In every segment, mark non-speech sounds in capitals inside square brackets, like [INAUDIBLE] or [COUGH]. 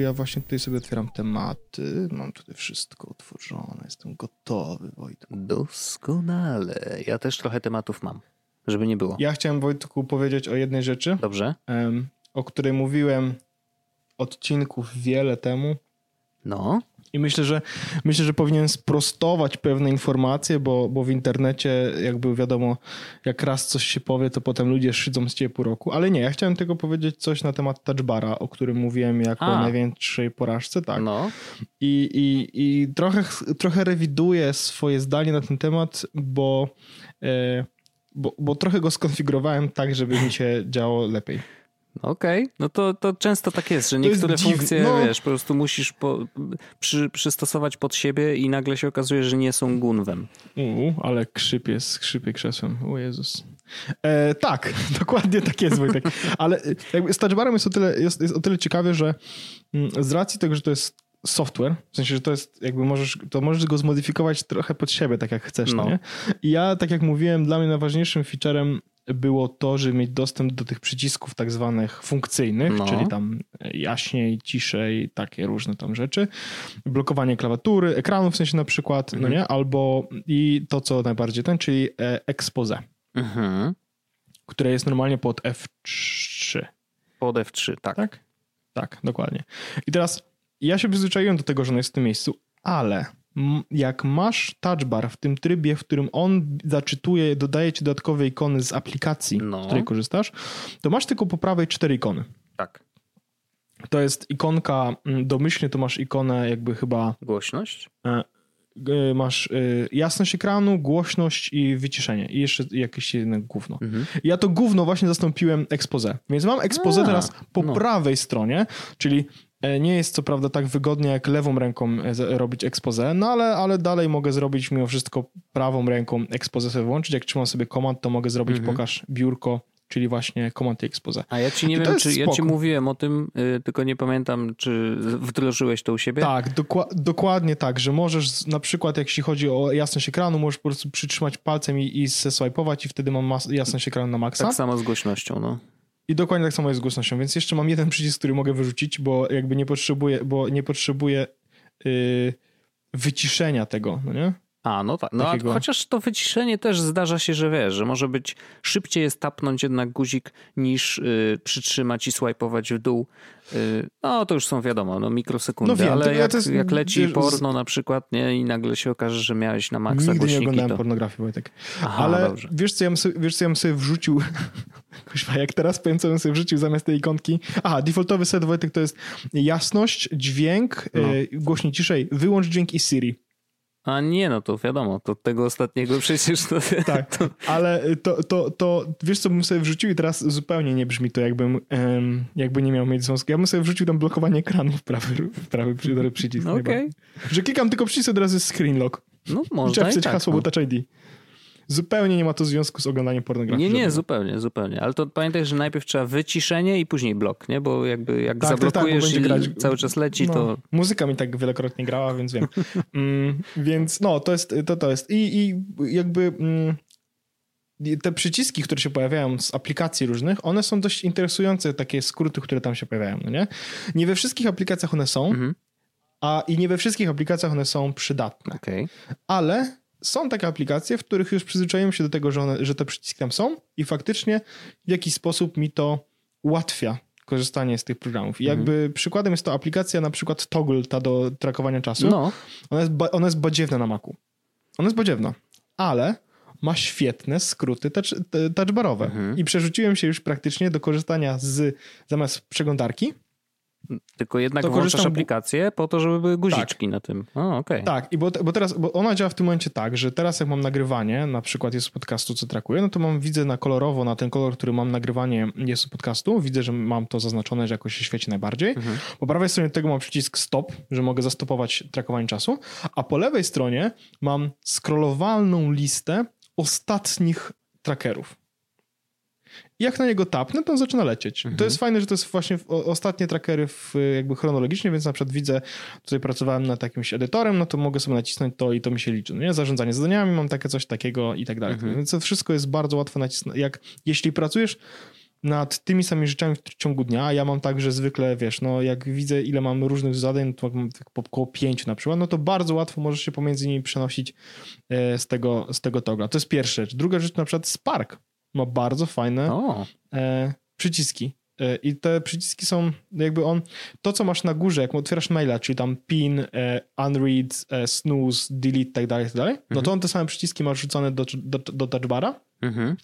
Ja właśnie tutaj sobie otwieram tematy. Mam tutaj wszystko otworzone. Jestem gotowy, Wojtku. Doskonale. Ja też trochę tematów mam, żeby nie było. Ja chciałem, Wojtku, powiedzieć o jednej rzeczy, Dobrze? em, o której mówiłem odcinków wiele temu. No. I myślę, że myślę, że powinien sprostować pewne informacje, bo, bo w internecie jakby wiadomo, jak raz coś się powie, to potem ludzie szydzą z ciebie po roku. Ale nie, ja chciałem tylko powiedzieć coś na temat touchbara, o którym mówiłem jako A. największej porażce, tak. No. I, i, i trochę, trochę rewiduję swoje zdanie na ten temat, bo, e, bo, bo trochę go skonfigurowałem tak, żeby mi się działo lepiej. Okej, no to, to często tak jest, że jest niektóre dziwne, funkcje, no. wiesz, po prostu musisz po, przy, przystosować pod siebie i nagle się okazuje, że nie są gunwem. Uuu, ale krzypie, skrzypie krzesłem. O Jezus. E, tak, [LAUGHS] dokładnie tak jest, Wojtek. Ale e, jakby z touchbarem jest o tyle, jest, jest o tyle ciekawie, że mm, z racji tego, że to jest software, w sensie, że to jest jakby możesz, to możesz go zmodyfikować trochę pod siebie, tak jak chcesz, no. No. nie? I ja, tak jak mówiłem, dla mnie najważniejszym featurem było to, żeby mieć dostęp do tych przycisków tak zwanych funkcyjnych, No. czyli tam jaśniej, ciszej, takie różne tam rzeczy. Blokowanie klawiatury, ekranu w sensie na przykład, no nie? Albo i to, co najbardziej ten, czyli e, expose, Mhm. które jest normalnie pod F3. Pod F3, tak. Tak? Tak, dokładnie. I teraz ja się przyzwyczaiłem do tego, że on jest w tym miejscu, ale jak masz touch bar w tym trybie, w którym on zaczytuje, dodaje ci dodatkowe ikony z aplikacji, No. z której korzystasz, to masz tylko po prawej cztery ikony. Tak. To jest ikonka, mm, domyślnie to masz ikonę jakby chyba, Głośność? e, e, masz e, jasność ekranu, głośność i wyciszenie i jeszcze jakieś jedno gówno. Mhm. Ja to gówno właśnie zastąpiłem expose. Więc mam expose A, teraz po no. prawej stronie, czyli nie jest co prawda tak wygodnie jak lewą ręką e, robić expose, no ale, ale dalej mogę zrobić mimo wszystko prawą ręką expose sobie włączyć. Jak trzymam sobie komand, to mogę zrobić Mhm. pokaż biurko, czyli właśnie komand i expose. A ja ci nie to wiem, czy ja ci spoko. mówiłem o tym, y, tylko nie pamiętam, czy wdrożyłeś to u siebie? Tak, dokła- dokładnie tak, że możesz na przykład, jeśli chodzi o jasność ekranu, możesz po prostu przytrzymać palcem i, i zeswipe'ować i wtedy mam mas- jasność ekranu na maksa. Tak samo z głośnością, no. I dokładnie tak samo jest z głośnością, więc jeszcze mam jeden przycisk, który mogę wyrzucić, bo jakby nie potrzebuję, bo nie potrzebuję yy, wyciszenia tego, no nie? A, no tak. No, Takiego- chociaż to wyciszenie też zdarza się, że wiesz, że może być szybciej jest tapnąć jednak guzik niż y, przytrzymać i swajpować w dół. Y, no to już są wiadomo, no mikrosekundy, No wiem, ale jak, jest- jak leci wiesz, porno na przykład, nie, i nagle się okaże, że miałeś na maksa Nigdy nie głośniki, oglądałem to... pornografii, Wojtek. Aha, Ale dobrze. wiesz co, ja bym sobie, wiesz, co ja bym sobie wrzucił, [LAUGHS] Kuźwa, jak teraz powiem, co bym sobie wrzucił zamiast tej ikonki. Aha, defaultowy set, Wojtek, to jest jasność, dźwięk, No. yy, głośniej ciszej, wyłącz dźwięk i Siri. A nie, no to wiadomo, to tego ostatniego [LAUGHS] przecież to... Tak, ale to, to, to wiesz co bym sobie wrzucił i teraz zupełnie nie brzmi to jakbym jakby nie miał mieć związku. Ja bym sobie wrzucił tam blokowanie ekranu w prawy, w prawy przy- przycisk. Okej. najbardziej. Że klikam tylko przycisk, od razu jest screen lock. No Trzeba można i wpisać tak, hasło, no. bo Touch ID. Zupełnie nie ma to związku z oglądaniem pornografii. Nie, nie, żadnego. zupełnie, zupełnie. Ale to pamiętaj, że najpierw trzeba wyciszenie i później blok, nie? Bo jakby jak Tak, tak, tak, zablokujesz będzie i grać. cały czas leci, No, to Muzyka mi tak wielokrotnie grała, więc wiem. [LAUGHS] mm, więc no, to jest, to, to jest. I, i jakby mm, te przyciski, które się pojawiają z aplikacji różnych, one są dość interesujące, takie skróty, które tam się pojawiają, no nie? Nie we wszystkich aplikacjach one są, Mhm. a i nie we wszystkich aplikacjach one są przydatne. okej. Ale są takie aplikacje, w których już przyzwyczaiłem się do tego, że, one, że te przyciski tam są i faktycznie w jakiś sposób mi to ułatwia korzystanie z tych programów. I Mhm. jakby przykładem jest to aplikacja na przykład Toggle, ta do trakowania czasu. No, Ona, jest ba- ona jest badziewna na Macu. Ona jest badziewna, ale ma świetne skróty touch, touchbarowe. Mhm. I przerzuciłem się już praktycznie do korzystania z, zamiast przeglądarki, tylko jednak To włączasz korzystam- aplikację po to, żeby były guziczki na tym. O, okej. Tak, i bo, bo teraz, bo ona działa w tym momencie tak, że teraz jak mam nagrywanie, na przykład jest podcastu, co trakuję, no to mam, widzę na kolorowo, na ten kolor, który mam nagrywanie jest podcastu, widzę, że mam to zaznaczone, że jakoś się świeci najbardziej. Mhm. Po prawej stronie tego mam przycisk stop, że mogę zastopować trakowanie czasu, a po lewej stronie mam scrollowalną listę ostatnich trackerów. I jak na niego tapnę, to on zaczyna lecieć. To jest fajne, że to jest właśnie ostatnie trackery w, jakby chronologicznie, więc na przykład widzę, tutaj pracowałem nad jakimś edytorem, no to mogę sobie nacisnąć to i to mi się liczy. No nie? Zarządzanie zadaniami, mam takie coś takiego i tak dalej. Mhm. Więc to wszystko jest bardzo łatwo nacisnąć. Jak, jeśli pracujesz nad tymi samymi rzeczami w ciągu dnia, a ja mam tak, że zwykle, wiesz, no jak widzę ile mam różnych zadań, to mam tak około pięciu na przykład, no to bardzo łatwo możesz się pomiędzy nimi przenosić e, z tego, z tego togla. To jest pierwsza rzecz. Druga rzecz, na przykład Spark ma bardzo fajne e, przyciski. E, I te przyciski są jakby on, to co masz na górze, jak otwierasz maila, czyli tam pin, e, unread, e, snooze, delete, tak dalej, tak dalej, no to mhm. on te same przyciski ma rzucone do, do, do touchbara. Mhm.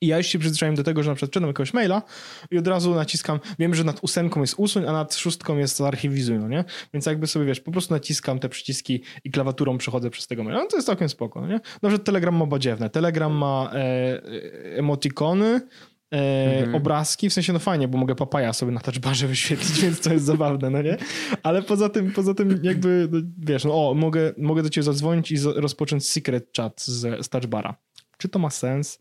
I ja już się przyzwyczaiłem do tego, że na przykład czytam jakiegoś maila i od razu naciskam, wiem, że nad ósemką jest usuń, a nad szóstką jest archiwizuj, no nie? Więc jakby sobie, wiesz, po prostu naciskam te przyciski i klawiaturą przechodzę przez tego maila. No to jest całkiem spoko, no nie? Że Telegram ma badziewne. Telegram ma e, e emotikony, E, mhm. obrazki, w sensie no fajnie, bo mogę papaja sobie na touchbarze wyświetlić, [LAUGHS] więc to jest zabawne, no nie? Ale poza tym, poza tym jakby, no, wiesz, no o, mogę, mogę do ciebie zadzwonić i rozpocząć secret chat z, z touchbara. Czy to ma sens?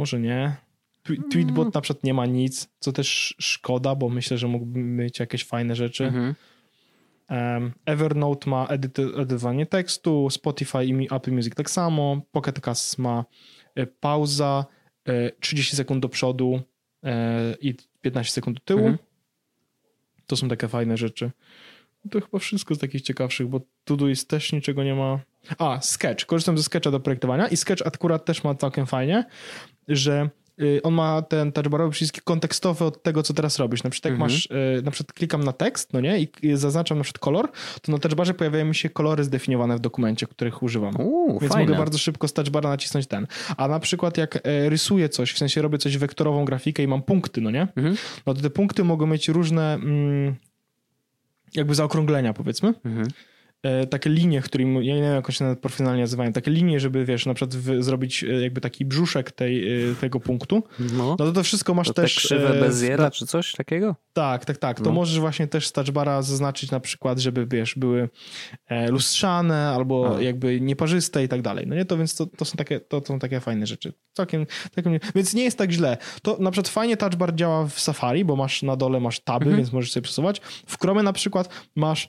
Może nie. Tweetbot mm. na przykład nie ma nic, co też szkoda, bo myślę, że mógłby mieć jakieś fajne rzeczy. Mhm. Um, Evernote ma edytowanie tekstu, Spotify i Apple Music tak samo, Pocket Cast ma e, pauza, 30 e, sekund do przodu e, i 15 sekund do tyłu. Mhm. To są takie fajne rzeczy. To chyba wszystko z takich ciekawszych, bo Todoist też niczego nie ma. A, Sketch. Korzystam ze Sketcha do projektowania i Sketch akurat też ma całkiem fajnie, że Y, on ma ten touchbarowy przycisk kontekstowy od tego, co teraz robisz. Na przykład jak mhm. masz, y, na przykład klikam na tekst, no nie, i zaznaczam na przykład kolor, to na touchbarze pojawiają mi się kolory zdefiniowane w dokumencie, których używam. Uu, Więc fajne. mogę bardzo szybko z touchbara nacisnąć ten. A na przykład jak e, rysuję coś, w sensie robię coś wektorową grafikę i mam punkty, no nie, mhm. no to te punkty mogą mieć różne mm, jakby zaokrąglenia, powiedzmy. Mhm. E, takie linie, którymi, ja nie wiem jak się nawet profesjonalnie nazywają, takie linie, żeby wiesz, na przykład w, zrobić e, jakby taki brzuszek tej, e, tego punktu, no, no to to wszystko masz to też... Te krzywe bez zera, czy coś takiego? Tak, tak, tak. To no. możesz właśnie też z touchbara zaznaczyć na przykład, żeby wiesz, były lustrzane albo A. jakby nieparzyste i tak dalej. No nie, to więc to, to, są takie, to, to są takie fajne rzeczy. Całkiem, całkiem, więc nie jest tak źle. To na przykład fajnie touchbar działa w Safari, bo masz na dole masz taby, mhm. więc możesz sobie przesuwać. W Chrome na przykład masz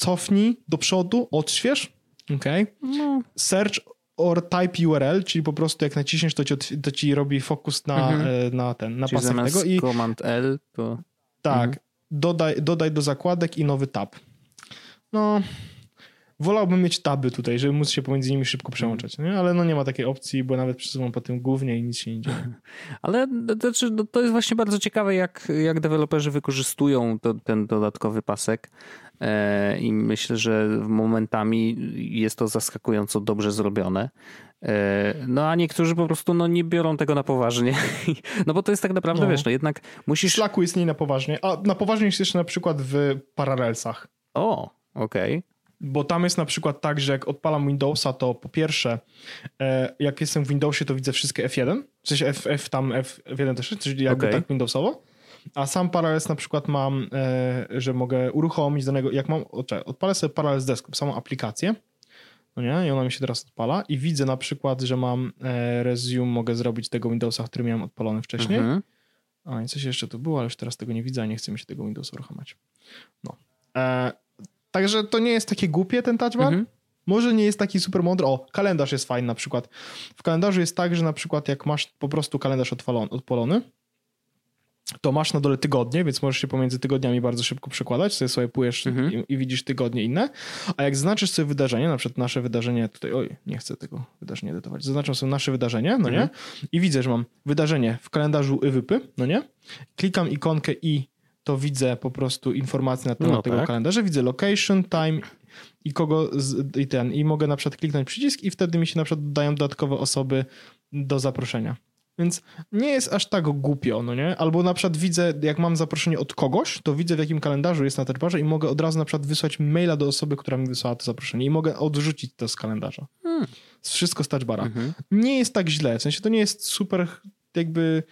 cofnij do przodu, odśwież, ok? No. Search or type URL, czyli po prostu jak naciśniesz, to ci, to ci robi fokus na, mhm. E, na ten, na pasek tego. I Command L to... Tak, mhm. dodaj, dodaj do zakładek i nowy tab. No, wolałbym mieć taby tutaj, żeby móc się pomiędzy nimi szybko przełączać, nie? ale no nie ma takiej opcji, bo nawet przesuwam po tym głównie i nic się nie dzieje. [LAUGHS] Ale to, znaczy, no, to jest właśnie bardzo ciekawe, jak, jak deweloperzy wykorzystują to, ten dodatkowy pasek i myślę, że momentami jest to zaskakująco dobrze zrobione. E, no a niektórzy po prostu no, nie biorą tego na poważnie. [LAUGHS] No bo to jest tak naprawdę, no. wiesz, no jednak musisz... Szlaku jest nie na poważnie, a na poważnie jest jeszcze na przykład w Parallelsach. O, okej. Okay. Bo tam jest na przykład tak, że jak odpalam Windowsa, to po pierwsze, e, jak jestem w Windowsie, to widzę wszystkie F1, w sensie F, F tam F1 też, czyli jakby okay. tak Windowsowo. A sam Parallels na przykład mam, e, że mogę uruchomić danego, jak mam, odpalę sobie Parallels Desktop, samą aplikację, no nie, i ona mi się teraz odpala i widzę na przykład, że mam e, resume, mogę zrobić tego Windowsa, który miałem odpalony wcześniej. Mhm. A i coś jeszcze tu było, ale już teraz tego nie widzę, a nie chce mi się tego Windowsa uruchamiać. No. E, Także to nie jest takie głupie ten touchbar. Mhm. Może nie jest taki super mądry. O, kalendarz jest fajny na przykład. W kalendarzu jest tak, że na przykład jak masz po prostu kalendarz odpalony, to masz na dole tygodnie, więc możesz się pomiędzy tygodniami bardzo szybko przekładać, sobie sobie pujesz mhm. i, i, widzisz tygodnie inne, a jak zaznaczysz sobie wydarzenie, na przykład nasze wydarzenie tutaj, oj, nie chcę tego wydarzenia edytować, zaznaczam sobie nasze wydarzenie, no mhm. nie, i widzę, że mam wydarzenie w kalendarzu IWYPy, no nie, klikam ikonkę i to widzę po prostu informacje na temat no, tego tak. kalendarza, widzę location, time i kogo z, i ten, i mogę na przykład kliknąć przycisk i wtedy mi się na przykład dodają dodatkowe osoby do zaproszenia. Więc nie jest aż tak głupio, no nie? Albo na przykład widzę, jak mam zaproszenie od kogoś, to widzę w jakim kalendarzu jest na touchbarze i mogę od razu na przykład wysłać maila do osoby, która mi wysłała to zaproszenie i mogę odrzucić to z kalendarza. Hmm. Wszystko z touchbara. Mhm. Nie jest tak źle, w sensie to nie jest super jakby...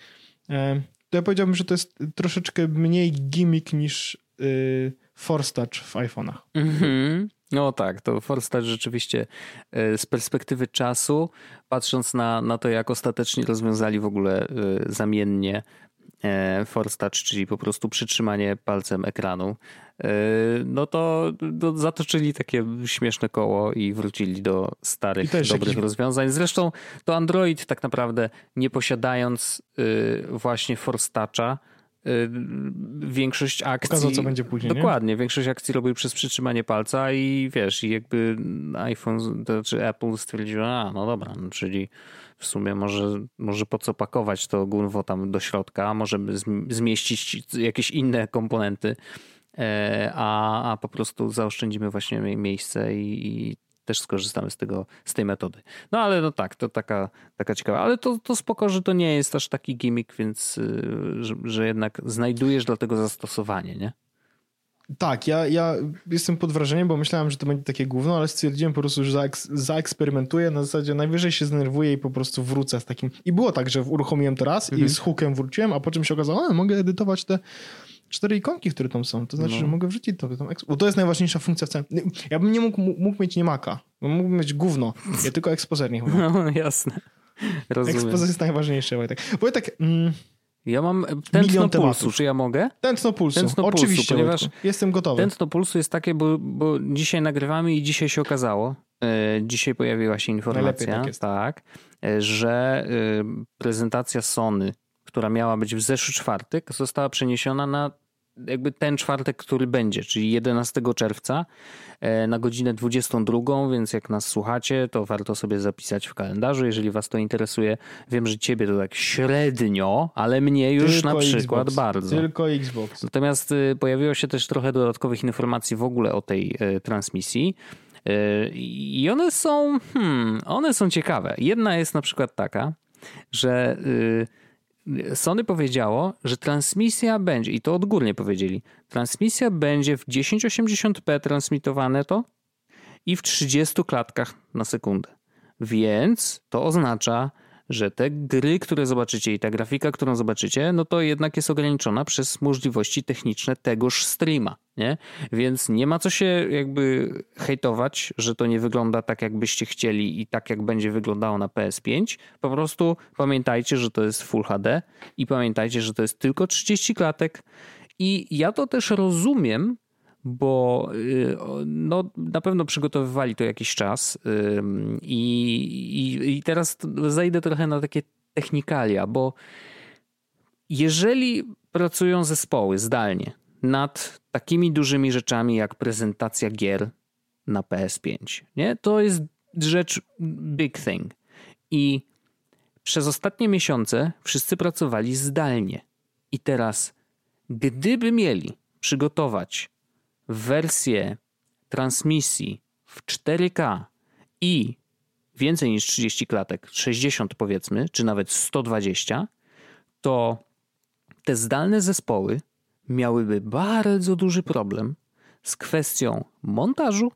E, to ja powiedziałbym, że to jest troszeczkę mniej gimmick niż yy, Force Touch w iPhone'ach. Mm-hmm. No tak, to Touch rzeczywiście y, z perspektywy czasu, patrząc na, na to, jak ostatecznie rozwiązali w ogóle y, zamiennie e, Force Touch, czyli po prostu przytrzymanie palcem ekranu, e, no to, to zatoczyli takie śmieszne koło i wrócili do starych, dobrych jakiś... rozwiązań. Zresztą to Android tak naprawdę nie posiadając e, właśnie Force Toucha, większość akcji. Pokazał, co będzie później. Dokładnie, nie? większość akcji robił przez przytrzymanie palca i wiesz, i jakby iPhone, to czy Apple stwierdził, a no dobra, no, czyli w sumie może, może po co pakować to gunwo tam do środka, może zmieścić jakieś inne komponenty, e, a, a po prostu zaoszczędzimy właśnie miejsce i, i też skorzystamy z tego, z tej metody. No ale no tak, to taka, taka ciekawa, ale to, to spoko, że to nie jest aż taki gimmick, więc y, że, że jednak znajdujesz do tego zastosowanie, nie? Tak, ja, ja jestem pod wrażeniem, bo myślałem, że to będzie takie gówno, ale stwierdziłem po prostu, że zaeks zaeksperymentuję, na zasadzie najwyżej się zdenerwuję i po prostu wrócę z takim... I było tak, że uruchomiłem to raz mhm. i z hookiem wróciłem, a po czym się okazało, a mogę edytować te cztery ikonki, które tam są. To znaczy, no. że mogę wrzucić to. Tam, bo to jest najważniejsza funkcja w całym. Ja bym nie mógł, mógł mieć nie maka. Mógłbym mieć gówno. Ja tylko ekspozer nie [LAUGHS] No, jasne. Rozumiem. Ekspozer jest najważniejszy. Wojtek. Bo tak... Mm, ja mam tętno pulsu, czy ja mogę? Tętno pulsu, tętno oczywiście, pulsu, ponieważ Wojtku. jestem gotowy. Tętno pulsu jest takie, bo, bo dzisiaj nagrywamy i dzisiaj się okazało, e, dzisiaj pojawiła się informacja, tak, tak e, że e, prezentacja Sony która miała być w zeszły czwartek, została przeniesiona na jakby ten czwartek, który będzie, czyli 11 czerwca e, na godzinę 22, więc jak nas słuchacie, to warto sobie zapisać w kalendarzu, jeżeli was to interesuje. Wiem, że ciebie to tak średnio, ale mnie już Tylko na przykład Xbox. bardzo. Tylko Xbox. Natomiast y, pojawiło się też trochę dodatkowych informacji w ogóle o tej e, transmisji. E, I one są, hmm, one są ciekawe. Jedna jest na przykład taka, że y, Sony powiedziało, że transmisja będzie, i to odgórnie powiedzieli, transmisja będzie w 1080p transmitowane to i w 30 klatkach na sekundę. Więc to oznacza, że te gry, które zobaczycie i ta grafika, którą zobaczycie, no to jednak jest ograniczona przez możliwości techniczne tegoż streama, nie? Więc nie ma co się jakby hejtować, że to nie wygląda tak, jakbyście chcieli i tak, jak będzie wyglądało na PS5. Po prostu pamiętajcie, że to jest Full HD i pamiętajcie, że to jest tylko 30 klatek i ja to też rozumiem, bo y, no, na pewno przygotowywali to jakiś czas i, i, i teraz zajdę trochę na takie technikalia, bo jeżeli pracują zespoły zdalnie nad takimi dużymi rzeczami jak prezentacja gier na PS5, nie? to jest rzecz big thing. I przez ostatnie miesiące wszyscy pracowali zdalnie. I teraz, gdyby mieli przygotować wersję transmisji w 4K i więcej niż 30 klatek, 60 powiedzmy, czy nawet 120, to te zdalne zespoły miałyby bardzo duży problem z kwestią montażu,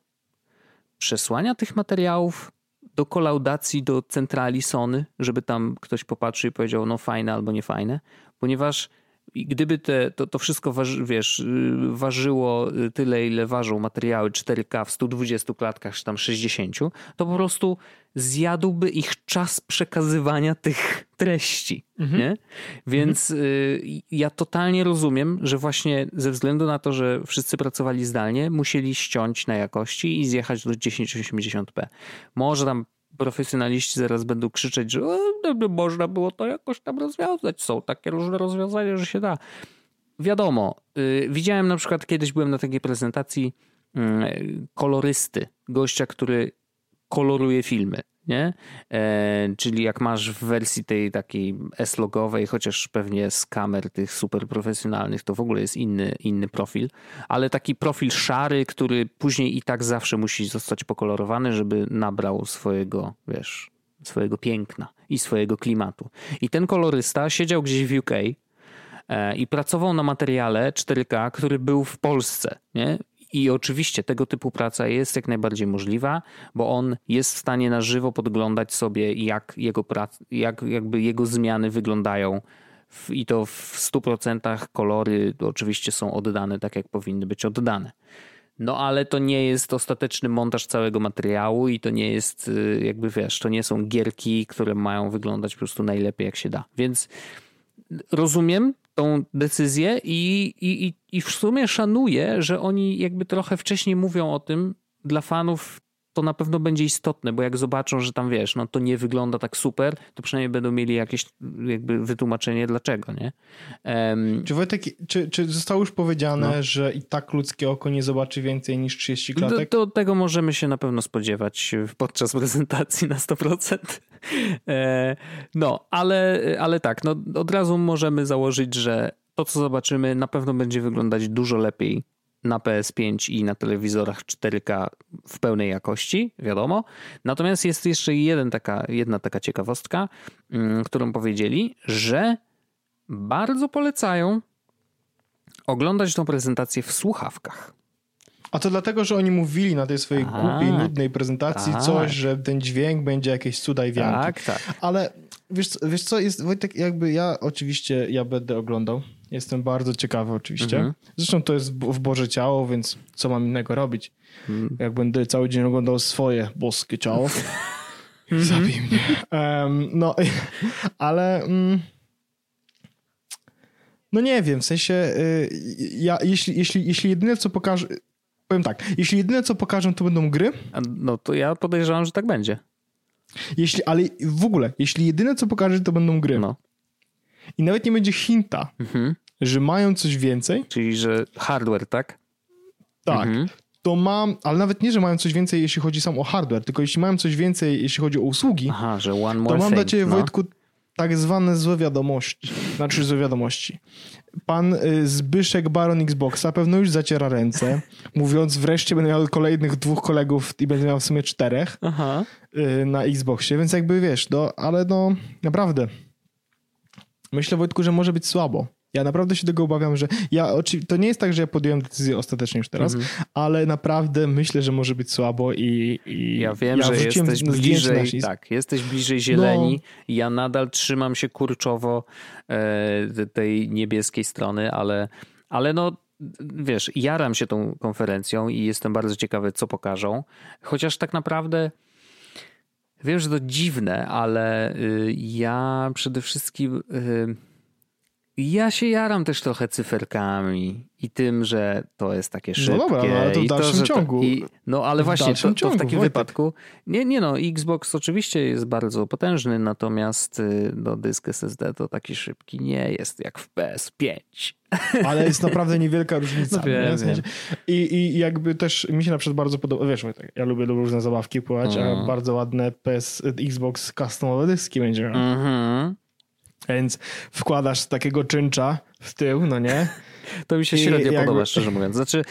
przesłania tych materiałów do kolaudacji do centrali Sony, żeby tam ktoś popatrzył i powiedział, no fajne albo nie fajne, ponieważ i gdyby te, to, to wszystko waży, wiesz, y, ważyło tyle, ile ważą materiały 4K w 120 klatkach, czy tam 60, to po prostu zjadłby ich czas przekazywania tych treści. Mhm. Nie? Więc mhm. y, ja totalnie rozumiem, że właśnie ze względu na to, że wszyscy pracowali zdalnie, musieli ściąć na jakości i zjechać do 1080p. Może tam profesjonaliści zaraz będą krzyczeć, że no, można było to jakoś tam rozwiązać. Są takie różne rozwiązania, że się da. Wiadomo, yy, widziałem na przykład kiedyś byłem na takiej prezentacji yy, kolorysty, gościa, który koloruje filmy nie? E, czyli jak masz w wersji tej takiej S-logowej, chociaż pewnie z kamer tych super profesjonalnych, to w ogóle jest inny, inny profil, ale taki profil szary, który później i tak zawsze musi zostać pokolorowany, żeby nabrał swojego, wiesz, swojego piękna i swojego klimatu. I ten kolorysta siedział gdzieś w UK e, i pracował na materiale 4K, który był w Polsce, nie? I oczywiście tego typu praca jest jak najbardziej możliwa, bo on jest w stanie na żywo podglądać sobie, jak jego, prac, jak jakby jego zmiany wyglądają. I to w 100% kolory oczywiście są oddane tak, jak powinny być oddane. No ale to nie jest ostateczny montaż całego materiału i to nie jest, y, jakby wiesz, to nie są gierki, które mają wyglądać po prostu najlepiej jak się da. Więc rozumiem tą decyzję i, i, i w sumie szanuję, że oni jakby trochę wcześniej mówią o tym dla fanów to na pewno będzie istotne, bo jak zobaczą, że tam wiesz, no to nie wygląda tak super, to przynajmniej będą mieli jakieś jakby wytłumaczenie dlaczego, nie? Um, czy Wojtek, czy, czy zostało już powiedziane, no. że i tak ludzkie oko nie zobaczy więcej niż 30 klatek? Do, do tego możemy się na pewno spodziewać podczas prezentacji na 100%. E, no, ale, ale tak, no od razu możemy założyć, że to, co zobaczymy, na pewno będzie wyglądać dużo lepiej na PS5 i na telewizorach 4K w pełnej jakości, wiadomo. Natomiast jest jeszcze jeden taka, jedna taka ciekawostka, mm, którą powiedzieli, że bardzo polecają oglądać tą prezentację w słuchawkach. A to dlatego, że oni mówili na tej swojej tak, głupiej, nudnej prezentacji tak. coś, że ten dźwięk będzie jakieś cuda i wianki. Tak, tak. Ale wiesz, wiesz co, jest Wojtek, jakby ja oczywiście, ja będę oglądał Jestem bardzo ciekawy oczywiście. Mhm. Zresztą to jest w Boże ciało, więc co mam innego robić? Mhm. Jak będę cały dzień oglądał swoje boskie ciało, [LAUGHS] mhm. zabij mnie. Um, no, ale... Um, no nie wiem, w sensie y, ja, jeśli, jeśli, jeśli jedyne co pokażę, powiem tak, jeśli jedyne co pokażę to będą gry. No to ja podejrzewam, że tak będzie. Jeśli, ale w ogóle, jeśli jedyne co pokażę to będą gry. No. I nawet nie będzie hinta, mhm że mają coś więcej. Czyli, że hardware, tak? Tak. Mhm. To mam, ale nawet nie, że mają coś więcej, jeśli chodzi sam o hardware, tylko jeśli mają coś więcej, jeśli chodzi o usługi, Aha, że one more to mam thing, dla ciebie, no. Wojtku, tak zwane złe wiadomości. Znaczy złe wiadomości. Pan y, Zbyszek Baron Xboxa pewno już zaciera ręce, [LAUGHS] mówiąc wreszcie będę miał kolejnych dwóch kolegów i będę miał w sumie czterech Aha. Y, na Xboxie, więc jakby wiesz, no, ale no naprawdę. Myślę, Wojtku, że może być słabo. Ja naprawdę się tego obawiam, że ja to nie jest tak, że ja podjąłem decyzję ostatecznie już teraz, mm -hmm. ale naprawdę myślę, że może być słabo i, i ja wiem, ja że jesteś bliżej, tak, jesteś bliżej zieleni. No. Ja nadal trzymam się kurczowo e, tej niebieskiej strony, ale, ale no wiesz, jaram się tą konferencją i jestem bardzo ciekawy, co pokażą. Chociaż tak naprawdę wiem, że to dziwne, ale y, ja przede wszystkim y, ja się jaram też trochę cyferkami i tym, że to jest takie szybkie. No dobra, no, ale to w dalszym to, ciągu. To, i, no ale właśnie, to, to, w takim Wojtek. wypadku, nie, nie no, Xbox oczywiście jest bardzo potężny, natomiast y, no, dysk SSD to taki szybki nie jest jak w PS5. [LAUGHS] Ale jest naprawdę niewielka różnica. No wiem, w sensie. I, I jakby też mi się na przykład bardzo podoba, wiesz, ja lubię różne zabawki pływać, mm. a mhm. bardzo ładne PS, Xbox customowe dyski będzie miał. Mm -hmm. Więc wkładasz takiego czyncza w tył, no nie? [LAUGHS] To mi się średnio jakby... podoba, szczerze mówiąc. Znaczy...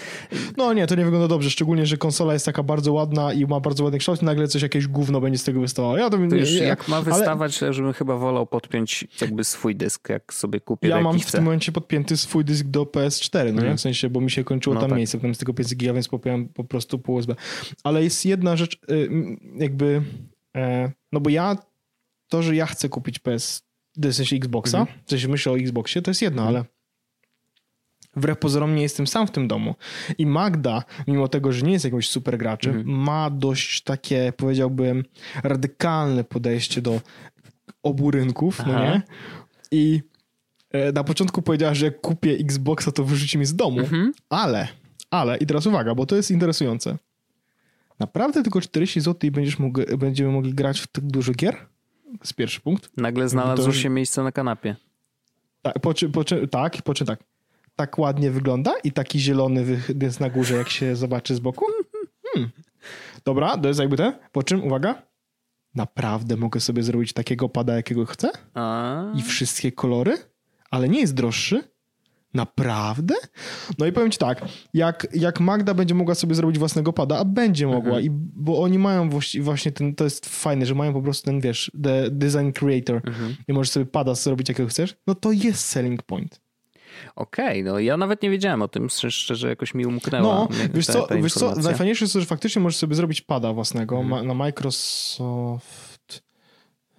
No nie, to nie wygląda dobrze, szczególnie, że konsola jest taka bardzo ładna i ma bardzo ładny kształt i nagle coś, jakieś gówno będzie z tego wystawało. Ja to, to już jak ma wystawać, ale... żebym chyba wolał podpiąć jakby swój dysk, jak sobie kupię Ja mam w tym momencie podpięty swój dysk do PS4, no nie? Mhm. W sensie, bo mi się kończyło no tam tak. miejsce, potem z tego 5 giga, więc popiąłem po prostu pół USB. Ale jest jedna rzecz, y, jakby, e, no bo ja, to, że ja chcę kupić PS w sensie Xboxa, mhm. w sensie myślę o Xboxie, to jest jedno, mhm. ale wbrew pozorom nie jestem sam w tym domu. I Magda, mimo tego, że nie jest jakimś super graczem, mhm. ma dość takie, powiedziałbym, radykalne podejście do obu rynków, no nie? I e, na początku powiedziała, że jak kupię Xboxa, to wyrzuci mi z domu, mhm. ale, ale, i teraz uwaga, bo to jest interesujące. Naprawdę tylko 40 zł i będziesz mógł, będziemy mogli grać w tak dużo gier? Jest pierwszy punkt. Nagle znalazło to, się miejsce na kanapie. Tak, po, po, tak, po tak. Tak ładnie wygląda i taki zielony jest na górze, jak się zobaczy z boku. Hmm. Dobra, to jest jakby te. Po czym, uwaga, naprawdę mogę sobie zrobić takiego pada, jakiego chcę? A... I wszystkie kolory? Ale nie jest droższy, Naprawdę? No i powiem ci tak, jak, jak Magda będzie mogła sobie zrobić własnego pada, a będzie mogła, mhm. i, bo oni mają właśnie ten, to jest fajne, że mają po prostu ten, wiesz, the design creator mhm. i możesz sobie pada zrobić jakiego chcesz, no to jest selling point. Okej, okay, no ja nawet nie wiedziałem o tym, szczerze jakoś mi umknęła. No, wiesz, ta, co, ta wiesz co, najfajniejsze jest to, że faktycznie możesz sobie zrobić pada własnego mhm. na Microsoft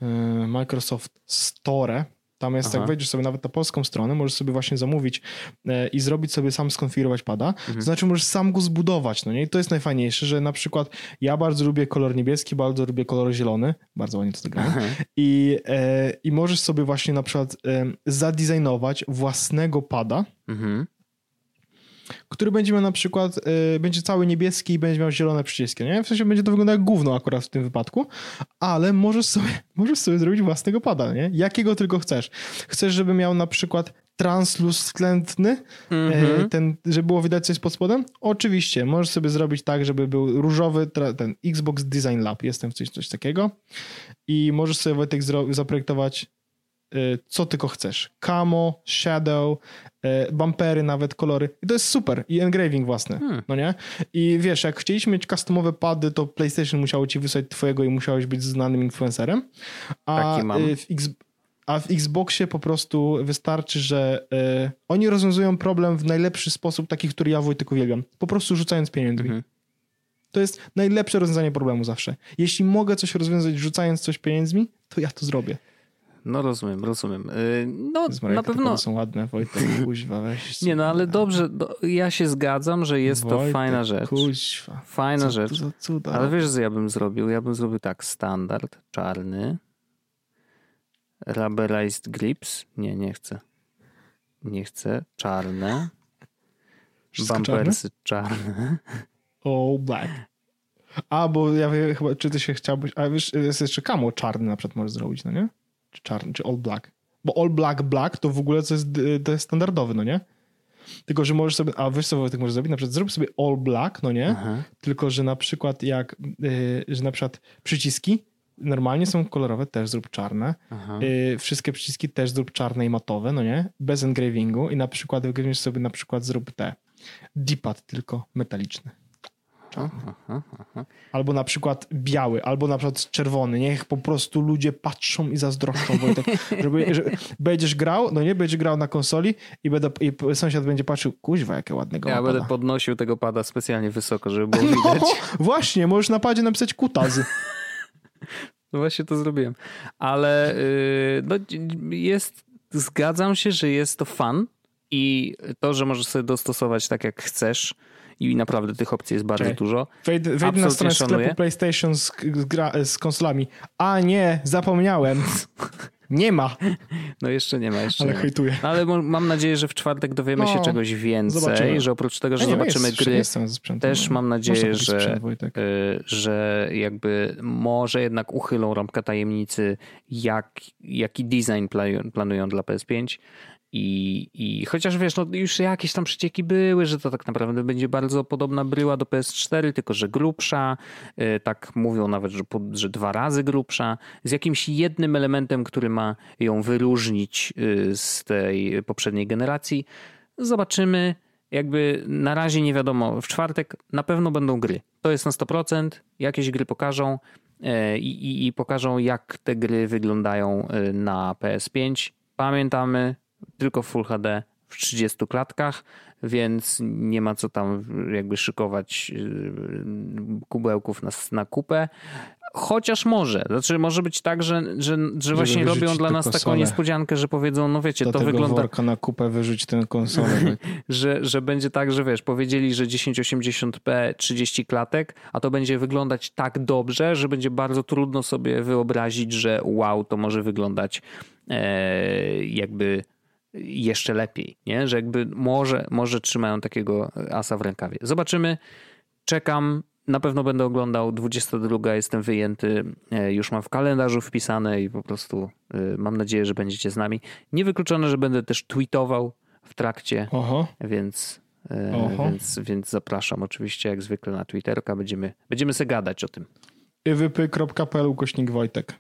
y, Microsoft Store Tam jest, Aha. jak wejdziesz sobie nawet na polską stronę, możesz sobie właśnie zamówić e, i zrobić sobie sam skonfigurować pada. Mhm. To znaczy możesz sam go zbudować, no nie? I to jest najfajniejsze, że na przykład ja bardzo lubię kolor niebieski, bardzo lubię kolor zielony, bardzo ładnie to zagrałem. I, e, I możesz sobie właśnie na przykład e, zadesignować własnego pada, mhm który będzie miał na przykład, y, będzie cały niebieski i będzie miał zielone przyciski, nie? W sensie będzie to wyglądało jak gówno akurat w tym wypadku, ale możesz sobie, [LAUGHS] możesz sobie zrobić własnego pada, nie? Jakiego tylko chcesz. Chcesz, żeby miał na przykład translucentny, mm -hmm. ten, żeby było widać coś pod spodem? Oczywiście, możesz sobie zrobić tak, żeby był różowy, ten Xbox Design Lab, jestem w coś, coś takiego i możesz sobie Wojtek zaprojektować Y, co tylko chcesz. Camo, shadow, y, bumpery nawet, kolory. I to jest super. I engraving własny, hmm. no nie? I wiesz, jak chcieliśmy mieć customowe pady, to PlayStation musiało ci wysłać twojego i musiałeś być znanym influencerem. A Taki mam. Y, w X... A w Xboxie po prostu wystarczy, że y, oni rozwiązują problem w najlepszy sposób, taki, który ja Wojtek uwielbiam. Po prostu rzucając pieniędzmi. Mhm. To jest najlepsze rozwiązanie problemu zawsze. Jeśli mogę coś rozwiązać rzucając coś pieniędzmi, to ja to zrobię. No rozumiem, rozumiem. Y, no na pewno... są ładne, Wojtek, [LAUGHS] kuźwa, weź. Nie no, ale dobrze, do, ja się zgadzam, że jest Wojtek, to fajna rzecz. kuźwa. Fajna co, rzecz. Co, cuda. Ale wiesz, co ja bym zrobił? Ja bym zrobił tak, standard, czarny, rubberized grips. Nie, nie chcę. Nie chcę. Czarne. Bumpersy czarne. All [LAUGHS] black. A, bo ja wiem, chyba, czy ty się chciałbyś, a wiesz, jest jeszcze kamo czarny na przykład możesz zrobić, no nie? Czy czarny, czy all black. Bo all black, black to w ogóle to jest, to jest standardowy, no nie? Tylko, że możesz sobie, a wiesz co tak możesz zrobić? Na przykład zrób sobie all black, no nie? Aha. Tylko, że na przykład jak, yy, że na przykład przyciski normalnie są kolorowe, też zrób czarne. Yy, wszystkie przyciski też zrób czarne i matowe, no nie? Bez engravingu i na przykład wygrywiesz sobie na przykład zrób te D-pad tylko metaliczny. Aha, aha. Albo na przykład biały, albo na przykład czerwony. Niech po prostu ludzie patrzą i zazdroszczą. Wojtek, [LAUGHS] żeby, że będziesz grał, no nie, będziesz grał na konsoli i, będę, i sąsiad będzie patrzył, kuźwa, jakie ładnego Ja będę podnosił tego pada specjalnie wysoko, żeby było no, widać. [LAUGHS] właśnie, możesz na padzie napisać kutazy. [LAUGHS] No właśnie to zrobiłem. Ale yy, no, jest, zgadzam się, że jest to fan i to, że możesz sobie dostosować tak jak chcesz, i naprawdę tych opcji jest bardzo dużo. Wejdę, wejdę na stronę szanuję. sklepu PlayStation z, z, z konsolami. A nie, zapomniałem. Nie ma. No jeszcze nie ma. Jeszcze ale nie hejtuję. No, ale mam nadzieję, że w czwartek dowiemy no, się czegoś więcej, zobaczymy. że oprócz tego, że nie, zobaczymy jest, gry, też no. mam nadzieję, że, sprzęt, y, że jakby może jednak uchylą rąbkę tajemnicy, jak, jaki design planują dla PS5 i, I chociaż wiesz, no już jakieś tam przecieki były, że to tak naprawdę będzie bardzo podobna bryła do PS4, tylko że grubsza, y, tak mówią nawet, że, że dwa razy grubsza, z jakimś jednym elementem, który ma ją wyróżnić y, z tej poprzedniej generacji. Zobaczymy. Jakby na razie nie wiadomo. W czwartek na pewno będą gry. To jest na 100%. Jakieś gry pokażą y, i, i pokażą, jak te gry wyglądają na PS5. Pamiętamy, tylko Full HD w 30 klatkach, więc nie ma co tam jakby szykować y, kubełków na, na kupę. Chociaż może. Znaczy może być tak, że, że, że właśnie robią dla nas taką niespodziankę, że powiedzą, no wiecie, Do to wygląda... worka na kupę wyrzuć tę konsolę. [LAUGHS] że, że będzie tak, że wiesz, powiedzieli, że 1080p 30 klatek, a to będzie wyglądać tak dobrze, że będzie bardzo trudno sobie wyobrazić, że wow, to może wyglądać e, jakby jeszcze lepiej, nie? że jakby może, może trzymają takiego asa w rękawie. Zobaczymy. Czekam. Na pewno będę oglądał 22. Jestem wyjęty. E, już mam w kalendarzu wpisane i po prostu e, mam nadzieję, że będziecie z nami. Niewykluczone, że będę też tweetował w trakcie, więc e, Oho. Więc, więc zapraszam oczywiście jak zwykle na Twitterka. Będziemy, będziemy sobie gadać o tym. iwypy.pl ukośnik Wojtek.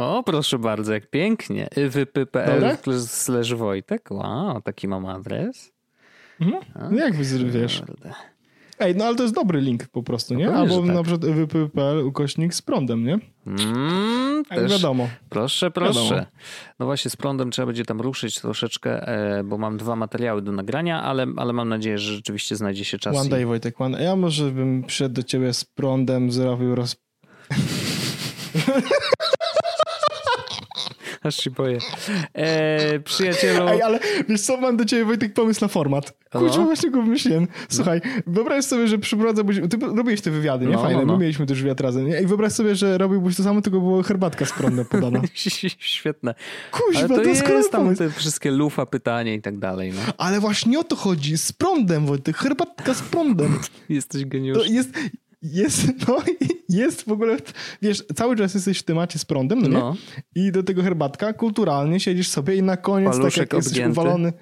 O, proszę bardzo, jak pięknie. wypy.pl slash Wojtek. Wow, taki mam adres. Mhm. No jak wiesz? Ej, no ale to jest dobry link po prostu, nie? No Albo tak. na przykład ukośnik z prądem, nie? Mm, też wiadomo. Proszę, proszę. Wiadomo. No właśnie z prądem trzeba będzie tam ruszyć troszeczkę, e, bo mam dwa materiały do nagrania, ale, ale mam nadzieję, że rzeczywiście znajdzie się czas. One day, Wojtek, one Ja może bym przyszedł do ciebie z prądem, zrobił roz... [LAUGHS] [LAUGHS] Aż się boję. E, przyjacielu... Ej, ale wiesz co, mam do ciebie Wojtek pomysł na format. Kurczę, No. właśnie go wymyśliłem. Słuchaj, wyobraź sobie, że przyprowadzałbyś... Ty robiłeś te wywiady, nie? No, Fajne, no, no. my mieliśmy też wywiad razem. Nie? I wyobraź sobie, że robiłbyś to samo, tylko była herbatka z prądem podana. [LAUGHS] Świetne. Kuźwa, Ale to doskonały jest tam te wszystkie lufa, pytanie i tak dalej. No. Ale właśnie o to chodzi. Z prądem, Wojtek. Herbatka z prądem. [LAUGHS] Jesteś To geniusz. jest... Jest, [LAUGHS] no, jest w ogóle, wiesz, cały czas jesteś w temacie z prądem, no? No. I do tego herbatka, kulturalnie siedzisz sobie i na koniec, tak jak jesteś uwalony,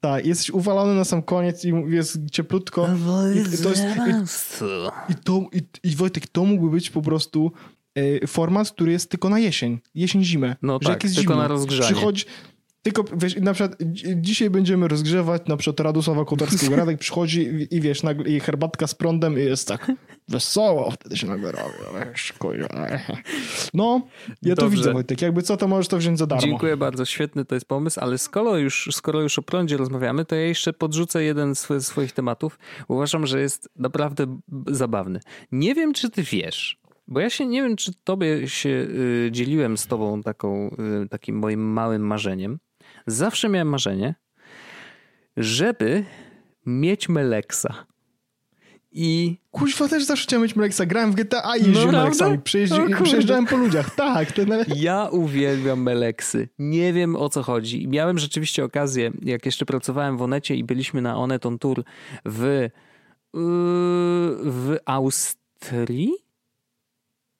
tak, jesteś uwalony na sam koniec i jest cieplutko. I to jest, i, i, to, i, I Wojtek, to mógłby być po prostu e, format, który jest tylko na jesień, jesień-zimę. No że tak, tylko zimno, na rozgrzanie. Przychodzi, tylko, wiesz, na przykład dzi- dzisiaj będziemy rozgrzewać na przykład Radosława Kotarskiego. Radek przychodzi i, i wiesz, nagle, i herbatka z prądem i jest tak wesoło, wtedy się nagle robi. No, ja to Dobrze. widzę, Wojtek. Jakby co, to możesz to wziąć za darmo. Dziękuję bardzo, świetny to jest pomysł, ale skoro już, skoro już o prądzie rozmawiamy, to ja jeszcze podrzucę jeden z swo- swoich tematów. Uważam, że jest naprawdę zabawny. Nie wiem, czy ty wiesz, bo ja się nie wiem, czy tobie się y, dzieliłem z tobą taką, y, takim moim małym marzeniem. Zawsze miałem marzenie, żeby mieć Meleksa. I Kuźwa, też zawsze chciałem mieć Meleksa. Grałem w GTA i jeździłem prawda? Meleksami. Przejeździ, O kurde. przejeżdżałem po ludziach. Tak, ten Ja uwielbiam Meleksy. Nie wiem o co chodzi. Miałem rzeczywiście okazję, jak jeszcze pracowałem w Onecie i byliśmy na Onet on Tour w, yy, w Austrii?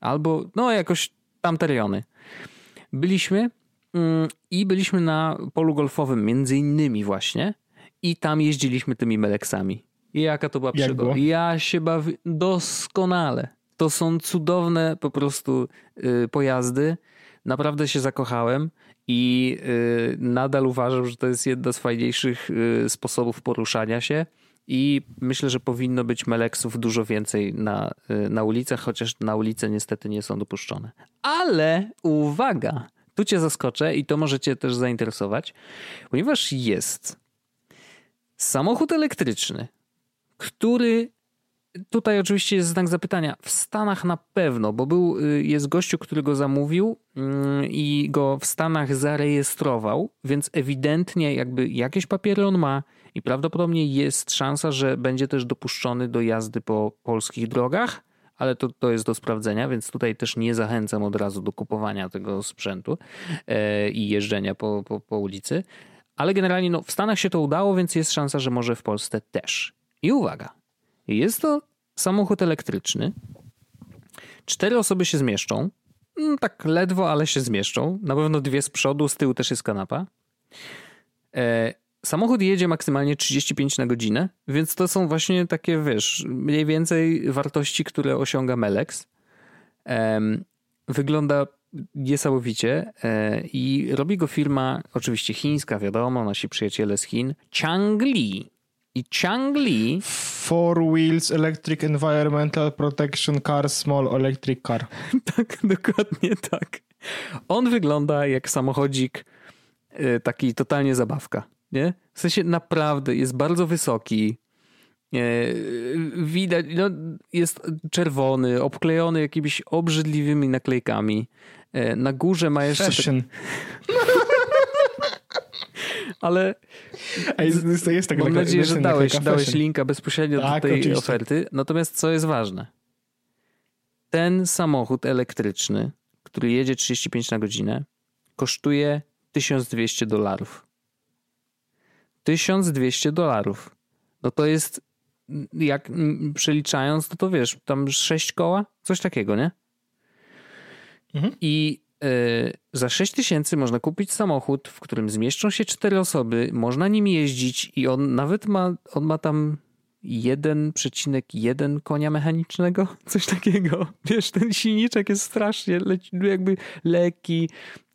Albo, no jakoś tamte rejony. Byliśmy i byliśmy na polu golfowym, między innymi właśnie, i tam jeździliśmy tymi Meleksami. Jaka to była przygoda. Ja się bawi doskonale. To są cudowne po prostu y, pojazdy. Naprawdę się zakochałem i y, nadal uważam, że to jest jedna z fajniejszych y, sposobów poruszania się. I myślę, że powinno być meleksów dużo więcej na, na ulicach, chociaż na ulice niestety nie są dopuszczone. Ale uwaga, tu cię zaskoczę i to może cię też zainteresować, ponieważ jest samochód elektryczny, który tutaj oczywiście jest znak zapytania. W Stanach na pewno, bo był, y, jest gościu, który go zamówił mm, i go w Stanach zarejestrował, więc ewidentnie jakby jakieś papiery on ma i prawdopodobnie jest szansa, że będzie też dopuszczony do jazdy po polskich drogach, ale to, to jest do sprawdzenia, więc tutaj też nie zachęcam od razu do kupowania tego sprzętu e, i jeżdżenia po, po, po ulicy. Ale generalnie no, w Stanach się to udało, więc jest szansa, że może w Polsce też. I uwaga, jest to samochód elektryczny. Cztery osoby się zmieszczą. Mm, Tak ledwo, ale się zmieszczą. Na pewno dwie z przodu, z tyłu też jest kanapa. E, samochód jedzie maksymalnie 35 na godzinę, więc to są właśnie takie, wiesz, mniej więcej wartości, które osiąga Melex. Wygląda niesamowicie e, i robi go firma, oczywiście chińska, wiadomo, nasi przyjaciele z Chin, Changli. I Changli Four Wheels Electric Environmental Protection Car Small Electric Car. [LAUGHS] Tak, dokładnie tak. On wygląda jak samochodzik y, taki totalnie zabawka, nie? W sensie naprawdę jest bardzo wysoki. y, Widać, no, jest czerwony, obklejony jakimiś obrzydliwymi naklejkami. Y, Na górze ma jeszcze. Tak, Fashion. [LAUGHS] ale A jest, jest, taka mam nadzieję, że dałeś, dałeś linka bezpośrednio do Tak, tej oczywiście. oferty. Natomiast co jest ważne? Ten samochód elektryczny, który jedzie 35 na godzinę, kosztuje 1200 dolarów. 1200 dolarów. No to jest, jak przeliczając, no to wiesz, tam 6 koła, coś takiego, nie? Mhm. I y, za 6 tysięcy można kupić samochód, w którym zmieszczą się cztery osoby, można nim jeździć i on nawet ma, on ma tam 1,1 konia mechanicznego, [LAUGHS] coś takiego. Wiesz, ten silniczek jest strasznie leci, jakby lekki.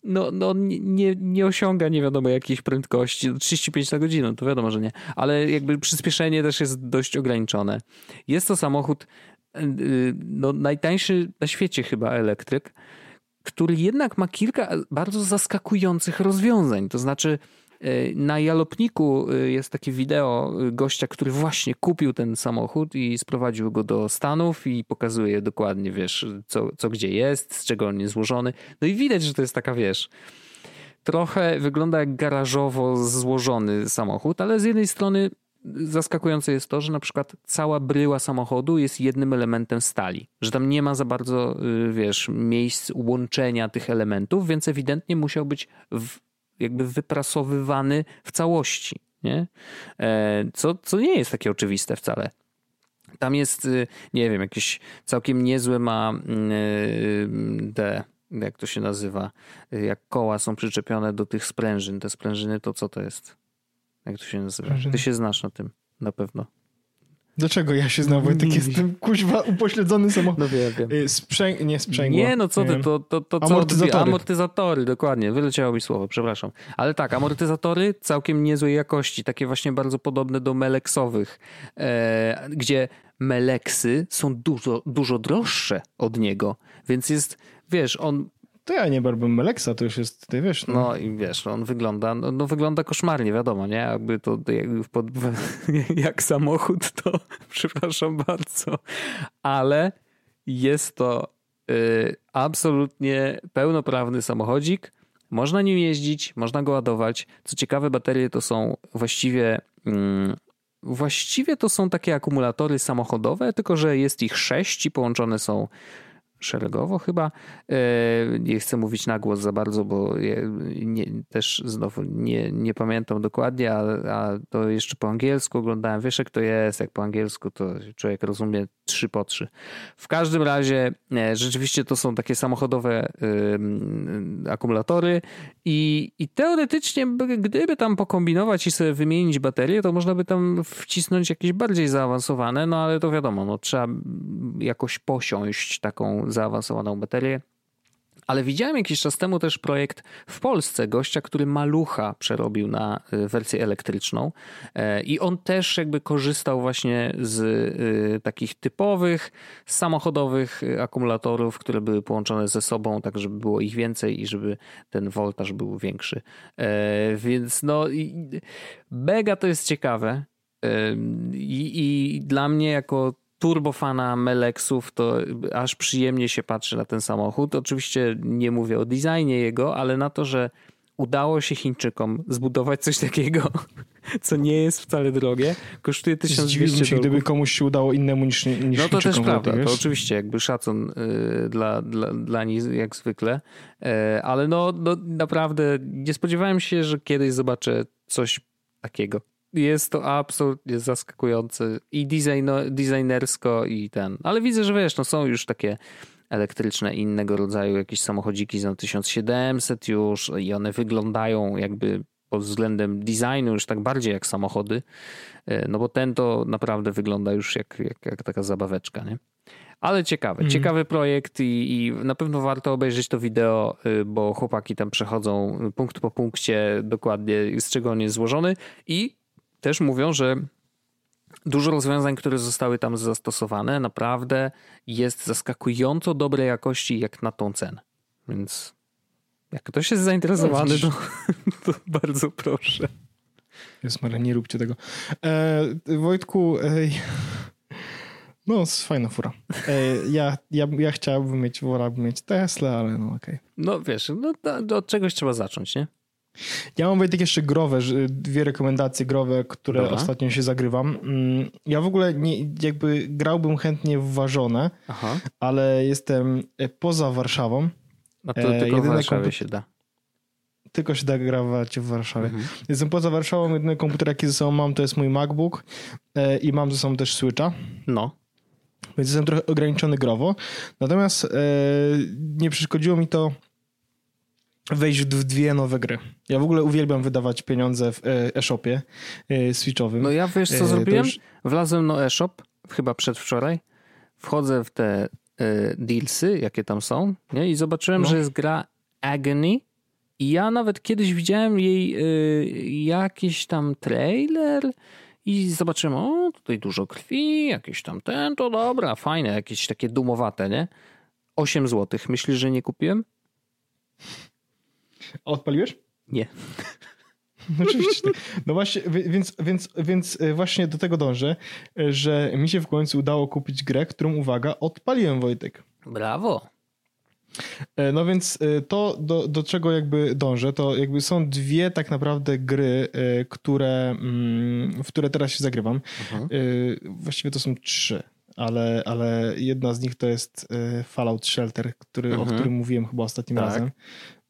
No, no nie- nie, osiąga nie wiadomo jakiejś prędkości. No, 35 na godzinę, to wiadomo, że nie. Ale jakby przyspieszenie też jest dość ograniczone. Jest to samochód y, no, najtańszy na świecie chyba elektryk, który jednak ma kilka bardzo zaskakujących rozwiązań. To znaczy, na Jalopniku y, jest takie wideo y, gościa, który właśnie kupił ten samochód i sprowadził go do Stanów i pokazuje dokładnie, wiesz, co, co gdzie jest, z czego on jest złożony. No i widać, że to jest taka, wiesz, trochę wygląda jak garażowo złożony samochód, ale z jednej strony zaskakujące jest to, że na przykład cała bryła samochodu jest jednym elementem stali, że tam nie ma za bardzo, y, wiesz, miejsc łączenia tych elementów, więc ewidentnie musiał być w, jakby wyprasowywany w całości, nie? E, co, co nie jest takie oczywiste wcale. Tam jest, y, nie wiem, jakieś całkiem niezłe ma y, te, jak to się nazywa, jak koła są przyczepione do tych sprężyn. Te sprężyny to co to jest? Jak to się nazywa? Ty się znasz na tym, na pewno. Dlaczego ja się znam? Wojtek jestem kuźwa upośledzony samochód. No wiem, wiem. Y, sprzęg... Nie sprzęgło. Nie, no co ty, to, to, to amortyzatory. Co, amortyzatory, dokładnie. Wyleciało mi słowo, przepraszam. Ale tak, amortyzatory całkiem niezłej jakości, takie właśnie bardzo podobne do meleksowych, e, gdzie meleksy są dużo, dużo droższe od niego, więc jest, wiesz, on to ja nie barwę Meleksa, to już jest, ty wiesz. No, no i wiesz, on wygląda, no, no, wygląda koszmarnie, wiadomo, nie? Jakby to jak, pod, [LAUGHS] jak samochód, to [LAUGHS] przepraszam bardzo, ale jest to y, absolutnie pełnoprawny samochodzik. Można nim jeździć, można go ładować. Co ciekawe, baterie to są właściwie. Mm, właściwie to są takie akumulatory samochodowe, tylko że jest ich sześć i połączone są szeregowo chyba. E, nie chcę mówić na głos za bardzo, bo nie, też znowu nie, nie pamiętam dokładnie, a, a, to jeszcze po angielsku oglądałem. Wiesz jak to jest, jak po angielsku to człowiek rozumie trzy po trzy. W każdym razie e, rzeczywiście to są takie samochodowe akumulatory i, i teoretycznie gdyby tam pokombinować i sobie wymienić baterie, to można by tam wcisnąć jakieś bardziej zaawansowane, no ale to wiadomo, no trzeba jakoś posiąść taką zaawansowaną baterię. Ale widziałem jakiś czas temu też projekt w Polsce gościa, który malucha przerobił na y, wersję elektryczną e, i on też jakby korzystał właśnie z y, takich typowych samochodowych akumulatorów, które były połączone ze sobą, tak żeby było ich więcej i żeby ten voltaż był większy. E, więc no mega to jest ciekawe i, i dla mnie jako turbofana Melexów, to aż przyjemnie się patrzy na ten samochód. Oczywiście nie mówię o designie jego, ale na to, że udało się Chińczykom zbudować coś takiego, [LAUGHS] co nie jest wcale drogie. Kosztuje 1200 się, gdyby komuś się udało innemu niż, niż No to też prawda, to oczywiście jakby szacun y, dla, dla, dla nich jak zwykle, y, ale no, no naprawdę nie spodziewałem się, że kiedyś zobaczę coś takiego jest to absolutnie zaskakujące i designo, designersko i ten. Ale widzę, że wiesz, no są już takie elektryczne innego rodzaju jakieś samochodziki za 1700 już i one wyglądają jakby pod względem designu już tak bardziej jak samochody, e, no bo ten to naprawdę wygląda już jak, jak, jak taka zabaweczka, nie? Ale ciekawy, mm. ciekawy projekt i, i, na pewno warto obejrzeć to wideo, y, bo chłopaki tam przechodzą punkt po punkcie dokładnie z czego on jest złożony i też mówią, że dużo rozwiązań, które zostały tam zastosowane, naprawdę jest zaskakująco dobrej jakości jak na tą cenę. Więc jak ktoś jest zainteresowany, to, to bardzo proszę. Jest Maria, nie róbcie tego. E, Wojtku, e, no fajna fura. E, ja, ja, ja chciałbym mieć, wolałbym mieć Tesla, ale no okej. Okay. No wiesz, no, od czegoś trzeba zacząć, nie? Ja mam Wojtek jeszcze growe, dwie rekomendacje growe, które Dobra. ostatnio się zagrywam. Mm, ja w ogóle nie, jakby grałbym chętnie w ważone, Aha. ale jestem e, poza Warszawą. A to e, tylko w Warszawie się da. Tylko się da grawać w Warszawie. Mhm. Jestem poza Warszawą, jedyny komputer jaki ze sobą mam to jest mój MacBook e, i mam ze sobą też Switcha. No. Więc jestem trochę ograniczony growo. Natomiast nie przeszkodziło mi to wejść w dwie nowe gry. Ja w ogóle uwielbiam wydawać pieniądze w e, e-shopie e, switchowym. No ja wiesz co e, zrobiłem? Już... Wlazłem na e-shop chyba przedwczoraj. Wchodzę w te dealsy, jakie tam są nie? i zobaczyłem, no. że jest gra Agony i ja nawet kiedyś widziałem jej jakiś tam trailer i zobaczyłem, o tutaj dużo krwi, jakieś tam ten, to dobra, fajne, jakieś takie dumowate, nie? 8 zł. Myślisz, że nie kupiłem? A odpaliłeś? Nie. No [LAUGHS] oczywiście. No właśnie, więc, więc, więc e, właśnie do tego dążę, że mi się w końcu udało kupić grę, którą, uwaga, odpaliłem, Wojtek. Brawo. E, no więc e, to, do, do czego jakby dążę, to jakby są dwie tak naprawdę gry, e, które, mm, w które teraz się zagrywam. Mhm. Właściwie to są trzy, ale, ale jedna z nich to jest Fallout Shelter, który, mhm. o którym mówiłem chyba ostatnim tak. razem.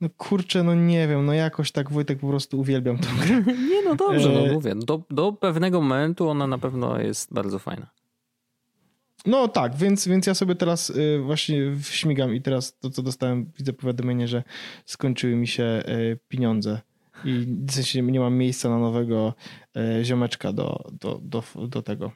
No kurczę, no nie wiem, no jakoś tak Wojtek po prostu uwielbiam tę grę. [LAUGHS] Nie, no dobrze, no mówię. Do, do pewnego momentu ona na pewno jest bardzo fajna. No tak, więc, więc ja sobie teraz y, właśnie śmigam i teraz to, co dostałem, widzę powiadomienie, że skończyły mi się y, pieniądze i w sensie nie mam miejsca na nowego ziomeczka do, do, do, do tego,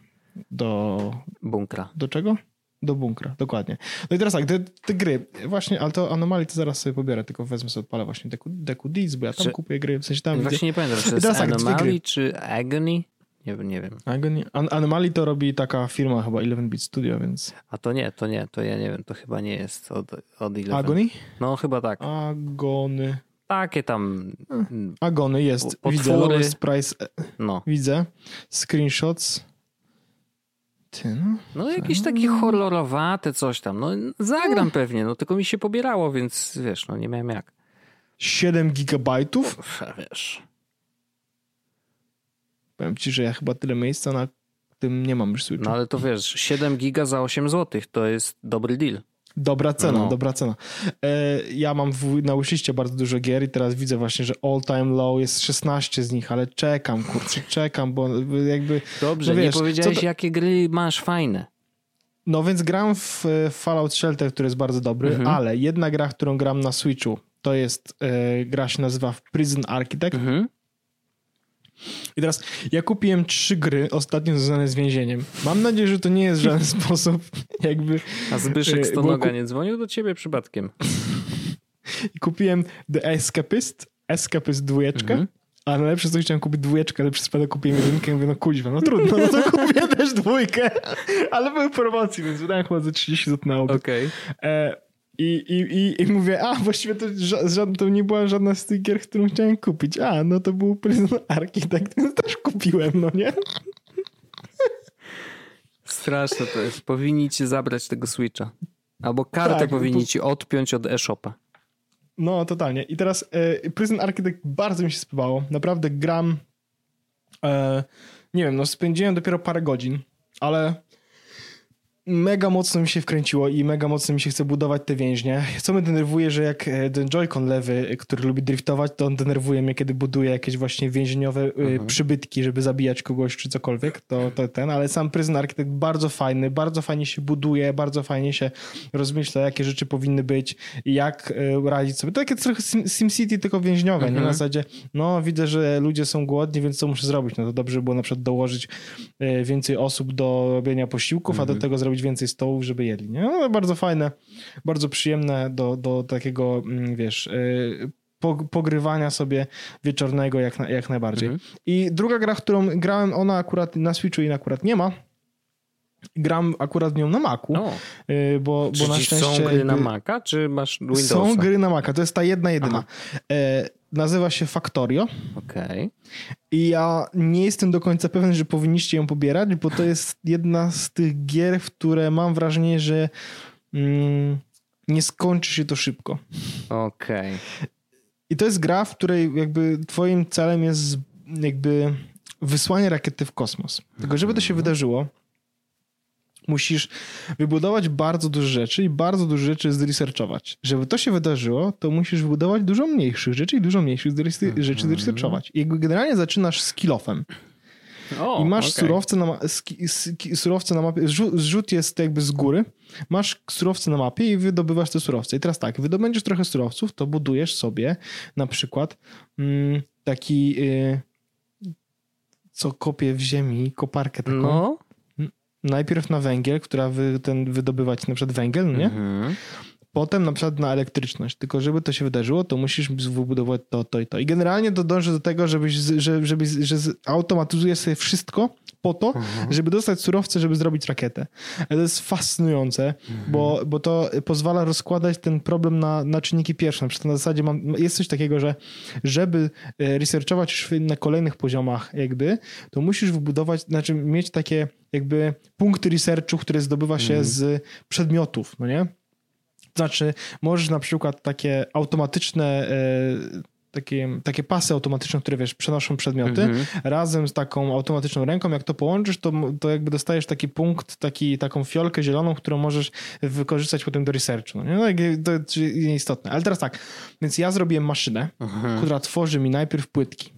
do... Bunkra. Do czego? Do bunkra, dokładnie. No i teraz tak, te, te gry, właśnie, ale to anomalii to zaraz sobie pobiorę, tylko wezmę sobie, odpalę właśnie Deku, Deku Deeds, bo ja tam czy, kupuję gry, w sensie tam... Właśnie widzę. nie pamiętam, czy to jest tak, Anomaly, czy Agony? Nie, nie wiem. Agony? An Anomaly to robi taka firma chyba 11-bit Studio, więc... A to nie, to nie, to ja nie wiem, to chyba nie jest od, od 11. Agony? No chyba tak. Agony. Takie tam... Agony jest, potwory. widzę, lowest price, no. widzę, screenshots... Ty, no, no jakieś takie horrorowate coś tam. No zagram no. pewnie, no tylko mi się pobierało, więc wiesz, no nie miałem jak. 7 gigabajtów? Wiesz. Powiem ci, że ja chyba tyle miejsca na tym nie mam już Switcha. No ale to wiesz, 7 giga za 8 zł to jest dobry deal. Dobra cena, no. dobra cena. E, ja mam w, na uszyście bardzo dużo gier i teraz widzę właśnie, że all time low jest 16 z nich, ale czekam, kurczę, czekam, bo jakby... Dobrze, no wiesz, nie powiedziałeś, to... jakie gry masz fajne. No więc gram w Fallout Shelter, który jest bardzo dobry, mhm. ale jedna gra, którą gram na Switchu, to jest, e, gra się nazywa Prison Architect. Mhm. I teraz ja kupiłem trzy gry ostatnio związane z więzieniem. Mam nadzieję, że to nie jest żaden [LAUGHS] sposób jakby... A Zbyszek Stonoga kup... nie dzwonił do ciebie przypadkiem? [LAUGHS] I kupiłem The Escapist, Escapist dwójeczkę, mhm. a najlepsze co chciałem kupić dwójeczkę, ale przez przypadek kupiłem jedynkę i mówię, no kuźwa, no trudno, no to [LAUGHS] kupię też dwójkę. Ale były promocji, więc wydałem chyba za 30 zł na. Okej. Okay. E, i, i, i, I mówię, a właściwie to, ża- to nie była żadna z tych gier, którą chciałem kupić. A, no to był Prison Architect, więc [LAUGHS] też kupiłem, no nie? Straszne to jest. Powinni ci zabrać tego Switcha. Albo kartę tak, powinni ci odpiąć od e-shopa. No, totalnie. I teraz e, Prison Architect bardzo mi się spodobało. Naprawdę gram... E, nie wiem, no spędziłem dopiero parę godzin, ale mega mocno mi się wkręciło i mega mocno mi się chce budować te więźnie. Co mnie denerwuje, że jak e, ten Joy-Con lewy, który lubi driftować, to on denerwuje mnie, kiedy buduje jakieś właśnie więźniowe e, mhm. przybytki, żeby zabijać kogoś czy cokolwiek, to, to ten, ale sam Prison Architect bardzo fajny, bardzo fajnie się buduje, bardzo fajnie się rozmyśla, jakie rzeczy powinny być jak e, radzić sobie. To takie trochę SimCity, tylko więźniowe, mhm. nie? Na mhm. zasadzie, no widzę, że ludzie są głodni, więc co muszę zrobić? No to dobrze by było na przykład dołożyć więcej osób do robienia posiłków, mhm. a do mhm. tego zrobić zrobić więcej stołów, żeby jedli. Nie? No, bardzo fajne, bardzo przyjemne do, do takiego, mm, wiesz, y, pogrywania sobie wieczornego jak, na, jak najbardziej. Mhm. I druga gra, którą grałem, ona akurat na Switchu i akurat nie ma. Gram akurat nią na Macu, o. Y, bo, bo na szczęście... są gry na Maca, czy masz Windowsa? Są gry na Maca, to jest ta jedna jedyna. Nazywa się Factorio. Okej. Okay. I ja nie jestem do końca pewien, że powinniście ją pobierać, bo to jest jedna z tych gier, w które mam wrażenie, że mm, nie skończy się to szybko. Okej. Okay. I to jest gra, w której jakby twoim celem jest jakby wysłanie rakiety w kosmos. Tylko żeby to się mhm. wydarzyło, musisz wybudować bardzo dużo rzeczy i bardzo dużo rzeczy zresearchować. Żeby to się wydarzyło, to musisz wybudować dużo mniejszych rzeczy i dużo mniejszych mm-hmm. rzeczy zresearchować. I generalnie zaczynasz z kilofem. I masz okay. surowce, na, surowce na mapie, zrzut jest jakby z góry, masz surowce na mapie i wydobywasz te surowce. I teraz tak, wydobędziesz trochę surowców, to budujesz sobie na przykład mm, taki, y, co kopie w ziemi, koparkę taką. No najpierw na węgiel, która wy, ten wydobywać na przykład węgiel, nie? Mhm. Potem na przykład na elektryczność. Tylko żeby to się wydarzyło, to musisz wybudować to, to i to. I generalnie to dąży do tego, żebyś, że, żebyś, że automatyzujesz sobie wszystko po to, mhm. żeby dostać surowce, żeby zrobić rakietę. To jest fascynujące, mhm. bo, bo to pozwala rozkładać ten problem na, na czynniki pierwsze. Na przykład na zasadzie mam, jest coś takiego, że żeby e, researchować już na kolejnych poziomach jakby, to musisz wybudować, znaczy mieć takie jakby punkty researchu, które zdobywa się mhm. z przedmiotów, no nie? Znaczy, możesz na przykład takie automatyczne e, takie, takie pasy automatyczne, które wiesz, przenoszą przedmioty, Mhm. razem z taką automatyczną ręką, jak to połączysz, to, to jakby dostajesz taki punkt, taki, taką fiolkę zieloną, którą możesz wykorzystać potem do researchu. No, nie? no to jest nieistotne. Ale teraz tak, więc ja zrobiłem maszynę, Mhm. która tworzy mi najpierw płytki.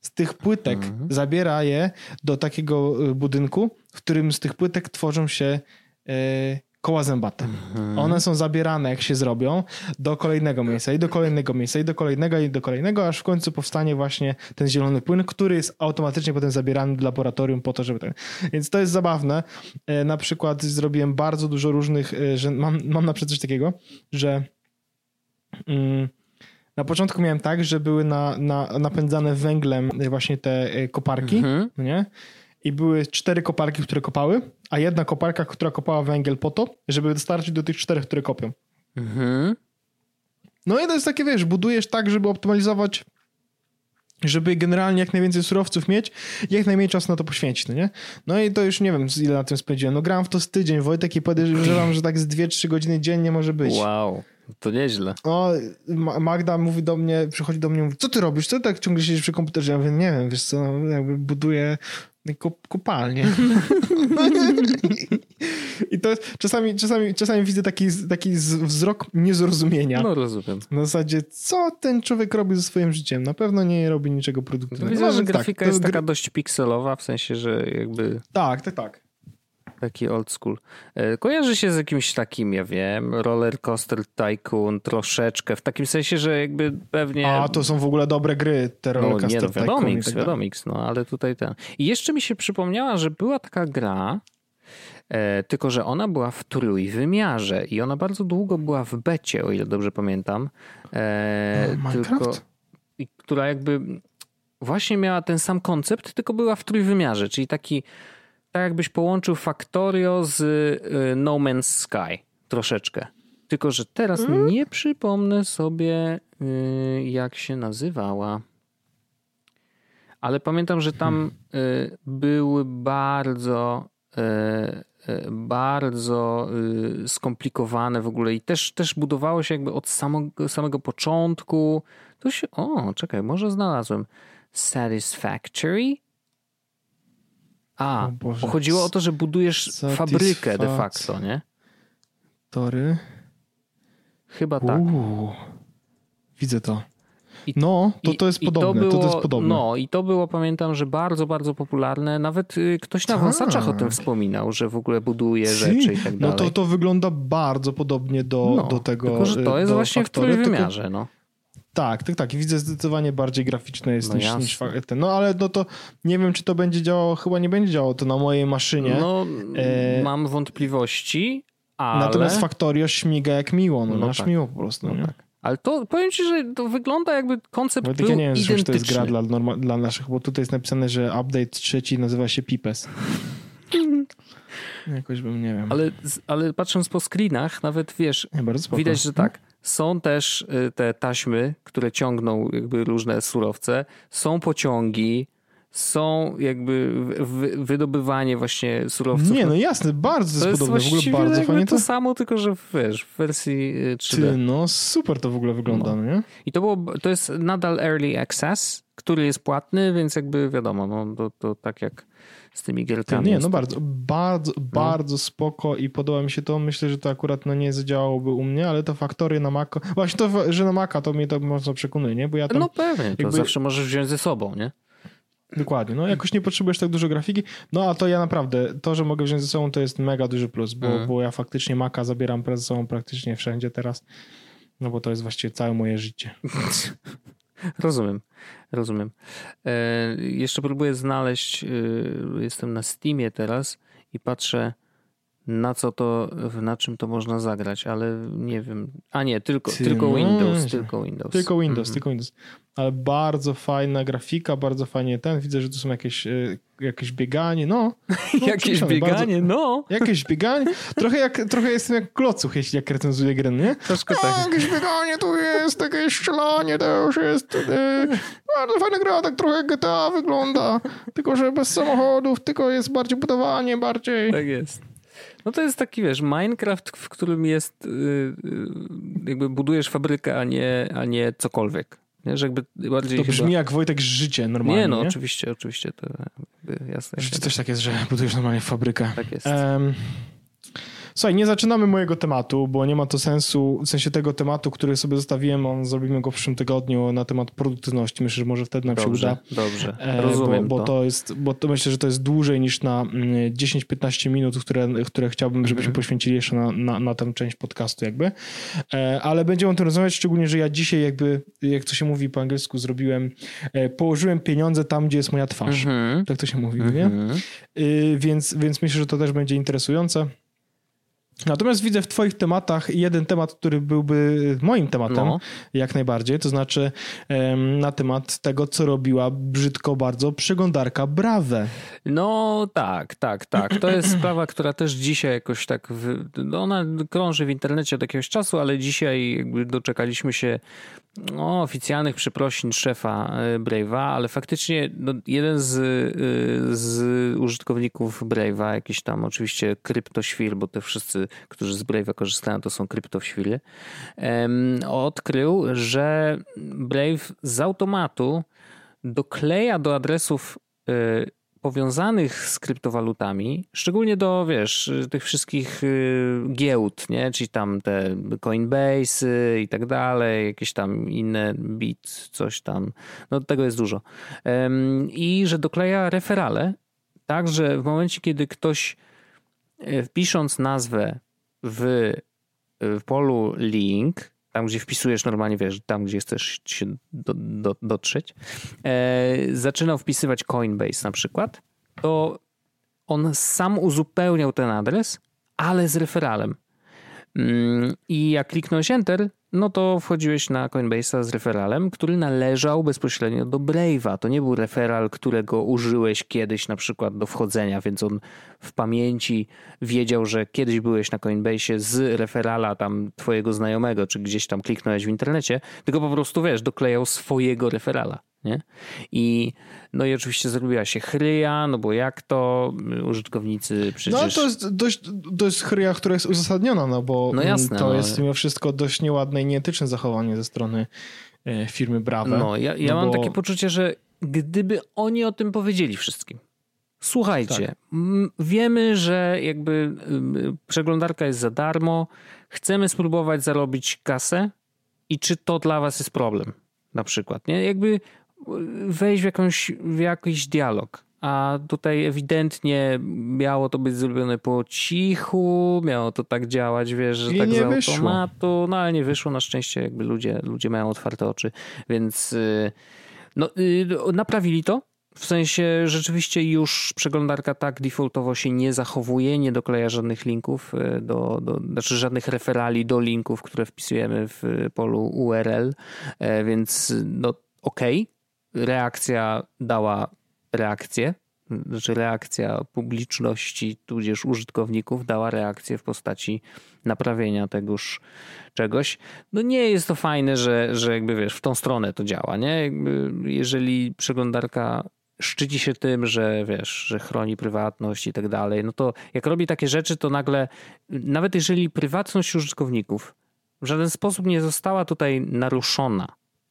Z tych płytek Mhm. zabiera je do takiego y, budynku, w którym z tych płytek tworzą się y, koła zębate. Mhm. One są zabierane, jak się zrobią, do kolejnego miejsca i do kolejnego miejsca i do kolejnego i do kolejnego, aż w końcu powstanie właśnie ten zielony płyn, który jest automatycznie potem zabierany do laboratorium po to, żeby ten... Więc to jest zabawne. E, Na przykład zrobiłem bardzo dużo różnych, e, że mam, mam na przykład coś takiego, że mm, na początku miałem tak, że były na, na, napędzane węglem właśnie te e, koparki, Mhm. nie? I były cztery koparki, które kopały, a jedna koparka, która kopała węgiel po to, żeby dostarczyć do tych czterech, które kopią. Mhm. No i to jest takie, wiesz, budujesz tak, żeby optymalizować, żeby generalnie jak najwięcej surowców mieć jak najmniej czasu na to poświęcić, no nie? No i to już nie wiem, ile na tym spędziłem. No gram w to z tydzień, Wojtek, i podejrzewam, że tak z 2-3 godziny dziennie może być. Wow, to nieźle. O, Ma- Magda mówi do mnie, przychodzi do mnie, mówi, co ty robisz? Co ty tak ciągle siedzisz przy komputerze? Ja mówię, nie wiem, wiesz co, no, jakby buduję kop- kopalnię. [LAUGHS] [LAUGHS] I to jest, czasami, czasami, czasami widzę taki, taki wzrok niezrozumienia. No rozumiem. Na zasadzie, co ten człowiek robi ze swoim życiem? Na pewno nie robi niczego produktywnego. Widzę, No, że więc grafika to jest taka dość pikselowa, w sensie, że jakby Tak, tak, tak. Taki old school. E, Kojarzy się z jakimś takim, ja wiem, roller coaster tycoon troszeczkę, w takim sensie, że jakby pewnie... A, to są w ogóle dobre gry, te No nie, rollercoaster no Tycoon i wiadomix, tak wiadomix, no ale tutaj ten. I jeszcze mi się przypomniała, że była taka gra, e, tylko że ona była w trójwymiarze i ona bardzo długo była w becie, o ile dobrze pamiętam. E, O, Minecraft? tylko, i, która jakby właśnie miała ten sam koncept, tylko była w trójwymiarze, czyli taki tak jakbyś połączył Factorio z y, No Man's Sky troszeczkę. Tylko, że teraz Mhm. nie przypomnę sobie, y, jak się nazywała. Ale pamiętam, że tam y, były bardzo, bardzo skomplikowane w ogóle i też, też budowało się jakby od samego, samego początku. To się, o, czekaj, może znalazłem. Satisfactory? A, Boże. bo chodziło o to, że budujesz fabrykę de facto, nie? Tory. Chyba tak. Uuu. Widzę to. I- No, to I- to jest podobne, to, było, to jest podobne. No i to było, pamiętam, że bardzo, bardzo popularne. Nawet y, ktoś na Tak. wąsaczach o tym wspominał, że w ogóle buduje Si. rzeczy i tak No dalej. to, to wygląda bardzo podobnie do, No, do tego. Tylko, że to y, jest właśnie Factory, w tylko- trójwymiarze, no. Tak, tak, tak. Widzę zdecydowanie bardziej graficzne jest No niż, jasne. niż ten. No ale no to nie wiem, czy to będzie działało, chyba nie będzie działało to na mojej maszynie. No, E, mam wątpliwości, ale... Natomiast Factorio śmiga jak miło, no, No masz tak. miło po prostu. No tak. Ale to powiem ci, że to wygląda jakby koncept Wojtek, był ja nie wiem, identyczny. czy to jest gra dla, norma- dla naszych, bo tutaj jest napisane, że update trzeci nazywa się Pipes. [LAUGHS] Jakoś bym, nie wiem. Ale, ale patrząc po screenach, nawet wiesz. Widać, że tak. Są też y, te taśmy, które ciągną jakby różne surowce. Są pociągi, są jakby wy- wydobywanie właśnie surowców. Nie, no jasne, bardzo to jest jest podobne. W ogóle bardzo fajnie to to. samo, tylko że wiesz, w wersji y, 3D. Ty, no super to w ogóle wygląda, no. nie? I to, było, to jest nadal early access, który jest płatny, więc jakby wiadomo, no, to, to tak jak z tymi Ty, gierkami. nie, no bardzo, bardzo, bardzo spoko i podoba mi się to. Myślę, że to akurat no, nie zadziałałoby u mnie, ale to faktory na Maca. Właśnie to, że na Maca to mnie to mocno przekonuje, nie? Bo ja tam No pewnie, to jakby- zawsze możesz wziąć ze sobą, nie? Dokładnie, no jakoś nie potrzebujesz tak dużo grafiki, no a to ja naprawdę, to, że mogę wziąć ze sobą to jest mega duży plus, bo, Mhm. bo ja faktycznie Maca zabieram ze sobą praktycznie wszędzie teraz, no bo to jest właściwie całe moje życie. [LAUGHS] Rozumiem, rozumiem. E, jeszcze próbuję znaleźć, e, jestem na Steamie teraz i patrzę na co to, na czym to można zagrać, ale nie wiem. A nie, tylko, Ty, tylko no, Windows, tylko Windows. Tylko Windows, Mhm. tylko Windows. Ale bardzo fajna grafika, bardzo fajnie ten, widzę, że tu są jakieś, e, jakieś bieganie, no. [LAUGHS] no Jakieś bieganie, no. Bardzo, jakieś bieganie, trochę, jak, trochę jestem jak klocuch, jeśli jak recenzuję grę, nie? Troszkę tak. jakieś bieganie tu jest, jakieś strzelanie to już jest. E, bardzo fajna gra, tak trochę jak GTA wygląda. Tylko, że bez samochodów, tylko jest bardziej budowanie, bardziej. Tak jest. No to jest taki, wiesz, Minecraft, w którym jest, yy, jakby budujesz fabrykę, a nie, a nie cokolwiek. Nie? Że jakby bardziej to brzmi chyba... jak Wojtek życie normalnie. Nie, no nie? oczywiście, oczywiście, to jasne. Czy też tak jest, że budujesz normalnie fabrykę. Tak jest. Um, Słuchaj, nie zaczynamy mojego tematu, bo nie ma to sensu, w sensie tego tematu, który sobie zostawiłem, on zrobimy go w przyszłym tygodniu na temat produktywności. Myślę, że może wtedy nam dobrze, się uda. Dobrze, E, rozumiem bo, bo to. to. jest, bo to myślę, że to jest dłużej niż na mm, 10-15 minut, które, które chciałbym, żebyśmy Mhm. poświęcili jeszcze na, na, na tę część podcastu jakby. E, Ale będziemy o tym rozmawiać, szczególnie, że ja dzisiaj jakby, jak to się mówi po angielsku, zrobiłem, e, położyłem pieniądze tam, gdzie jest moja twarz. Mhm. Tak to się mówi, nie? Mhm. Y, więc, więc myślę, że to też będzie interesujące. Natomiast widzę w Twoich tematach jeden temat, który byłby moim tematem, No. jak najbardziej, to znaczy na temat tego, co robiła brzydko bardzo przeglądarka Brave. No tak, tak, tak. To jest [CLEARS THROAT] sprawa, która też dzisiaj jakoś tak, w, no ona krąży w internecie od jakiegoś czasu, ale dzisiaj jakby doczekaliśmy się no, oficjalnych przeprosin szefa e, Brave'a, ale faktycznie no, jeden z, y, z użytkowników Brave'a, jakiś tam oczywiście kryptoświr, bo te wszyscy, którzy z Brave'a korzystają, to są kryptoświry, odkrył, że Brave z automatu dokleja do adresów y, powiązanych z kryptowalutami, szczególnie do, wiesz, tych wszystkich y, giełd, nie? Czyli tam te Coinbase i tak dalej, jakieś tam inne Bit, coś tam. No tego jest dużo. I że dokleja referale, tak, że w momencie, kiedy ktoś e, wpisząc nazwę w, w polu link, tam gdzie wpisujesz normalnie, wiesz, tam gdzie chcesz się do, do, dotrzeć, e, zaczynał wpisywać Coinbase na przykład, to on sam uzupełniał ten adres, ale z referalem. Mm, I jak kliknąłeś Enter, no to wchodziłeś na Coinbase'a z referalem, który należał bezpośrednio do Brave'a. To nie był referal, którego użyłeś kiedyś na przykład do wchodzenia, więc on w pamięci wiedział, że kiedyś byłeś na Coinbase'ie z referala tam twojego znajomego, czy gdzieś tam kliknąłeś w internecie, tylko po prostu, wiesz, doklejał swojego referala. Nie? I no i oczywiście zrobiła się chryja, no bo jak to użytkownicy przecież... No to jest dość, to jest chryja, która jest uzasadniona, no bo No jasne, to no. jest mimo wszystko dość nieładne i nieetyczne zachowanie ze strony e, firmy Brave. No, ja, ja No mam bo- takie poczucie, że gdyby oni o tym powiedzieli wszystkim. Słuchajcie, Tak. wiemy, że jakby przeglądarka jest za darmo, chcemy spróbować zarobić kasę i czy to dla was jest problem na przykład, nie? Jakby wejść w, jakąś, w jakiś dialog. A tutaj ewidentnie miało to być zrobione po cichu, miało to tak działać, wiesz, że I tak nie z wyszło. automatu, no ale nie wyszło na szczęście, jakby ludzie, ludzie mają otwarte oczy, więc y, no, y, naprawili to. W sensie rzeczywiście już przeglądarka tak defaultowo się nie zachowuje, nie dokleja żadnych linków, y, do, do, znaczy żadnych referali do linków, które wpisujemy w polu URL, e, więc no okej, reakcja dała reakcję, znaczy reakcja publiczności, tudzież użytkowników dała reakcję w postaci naprawienia tegoż czegoś. No nie jest to fajne, że, że jakby wiesz, w tą stronę to działa, nie? Jakby jeżeli przeglądarka szczyci się tym, że wiesz, że chroni prywatność i tak dalej, no to jak robi takie rzeczy, to nagle, nawet jeżeli prywatność użytkowników w żaden sposób nie została tutaj naruszona,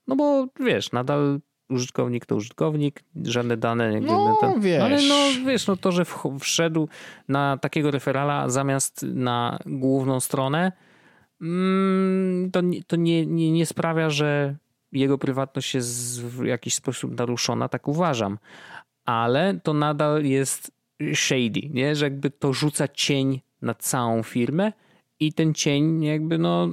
no bo wiesz, nadal użytkownik to użytkownik, żadne dane jakby No, ten, wiesz. ale no wiesz, no to, że wszedł na takiego referala zamiast na główną stronę, mm, to, nie- to nie, nie, nie sprawia, że jego prywatność jest w jakiś sposób naruszona, tak uważam. Ale to nadal jest shady, nie? że jakby to rzuca cień na całą firmę i ten cień jakby no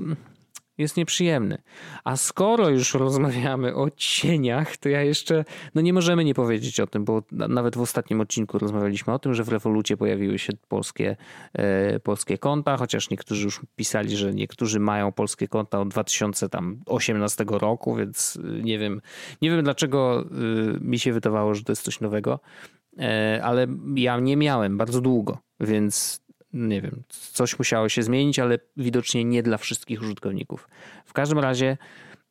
jest nieprzyjemny. A skoro już rozmawiamy o cieniach, to ja jeszcze, no nie możemy nie powiedzieć o tym, bo na- nawet w ostatnim odcinku rozmawialiśmy o tym, że w Revolucie pojawiły się polskie, e, polskie konta, chociaż niektórzy już pisali, że niektórzy mają polskie konta od 2018 roku, więc y, nie wiem, nie wiem dlaczego y, mi się wydawało, że to jest coś nowego, E, ale ja nie miałem bardzo długo, więc nie wiem, coś musiało się zmienić, ale widocznie nie dla wszystkich użytkowników. W każdym razie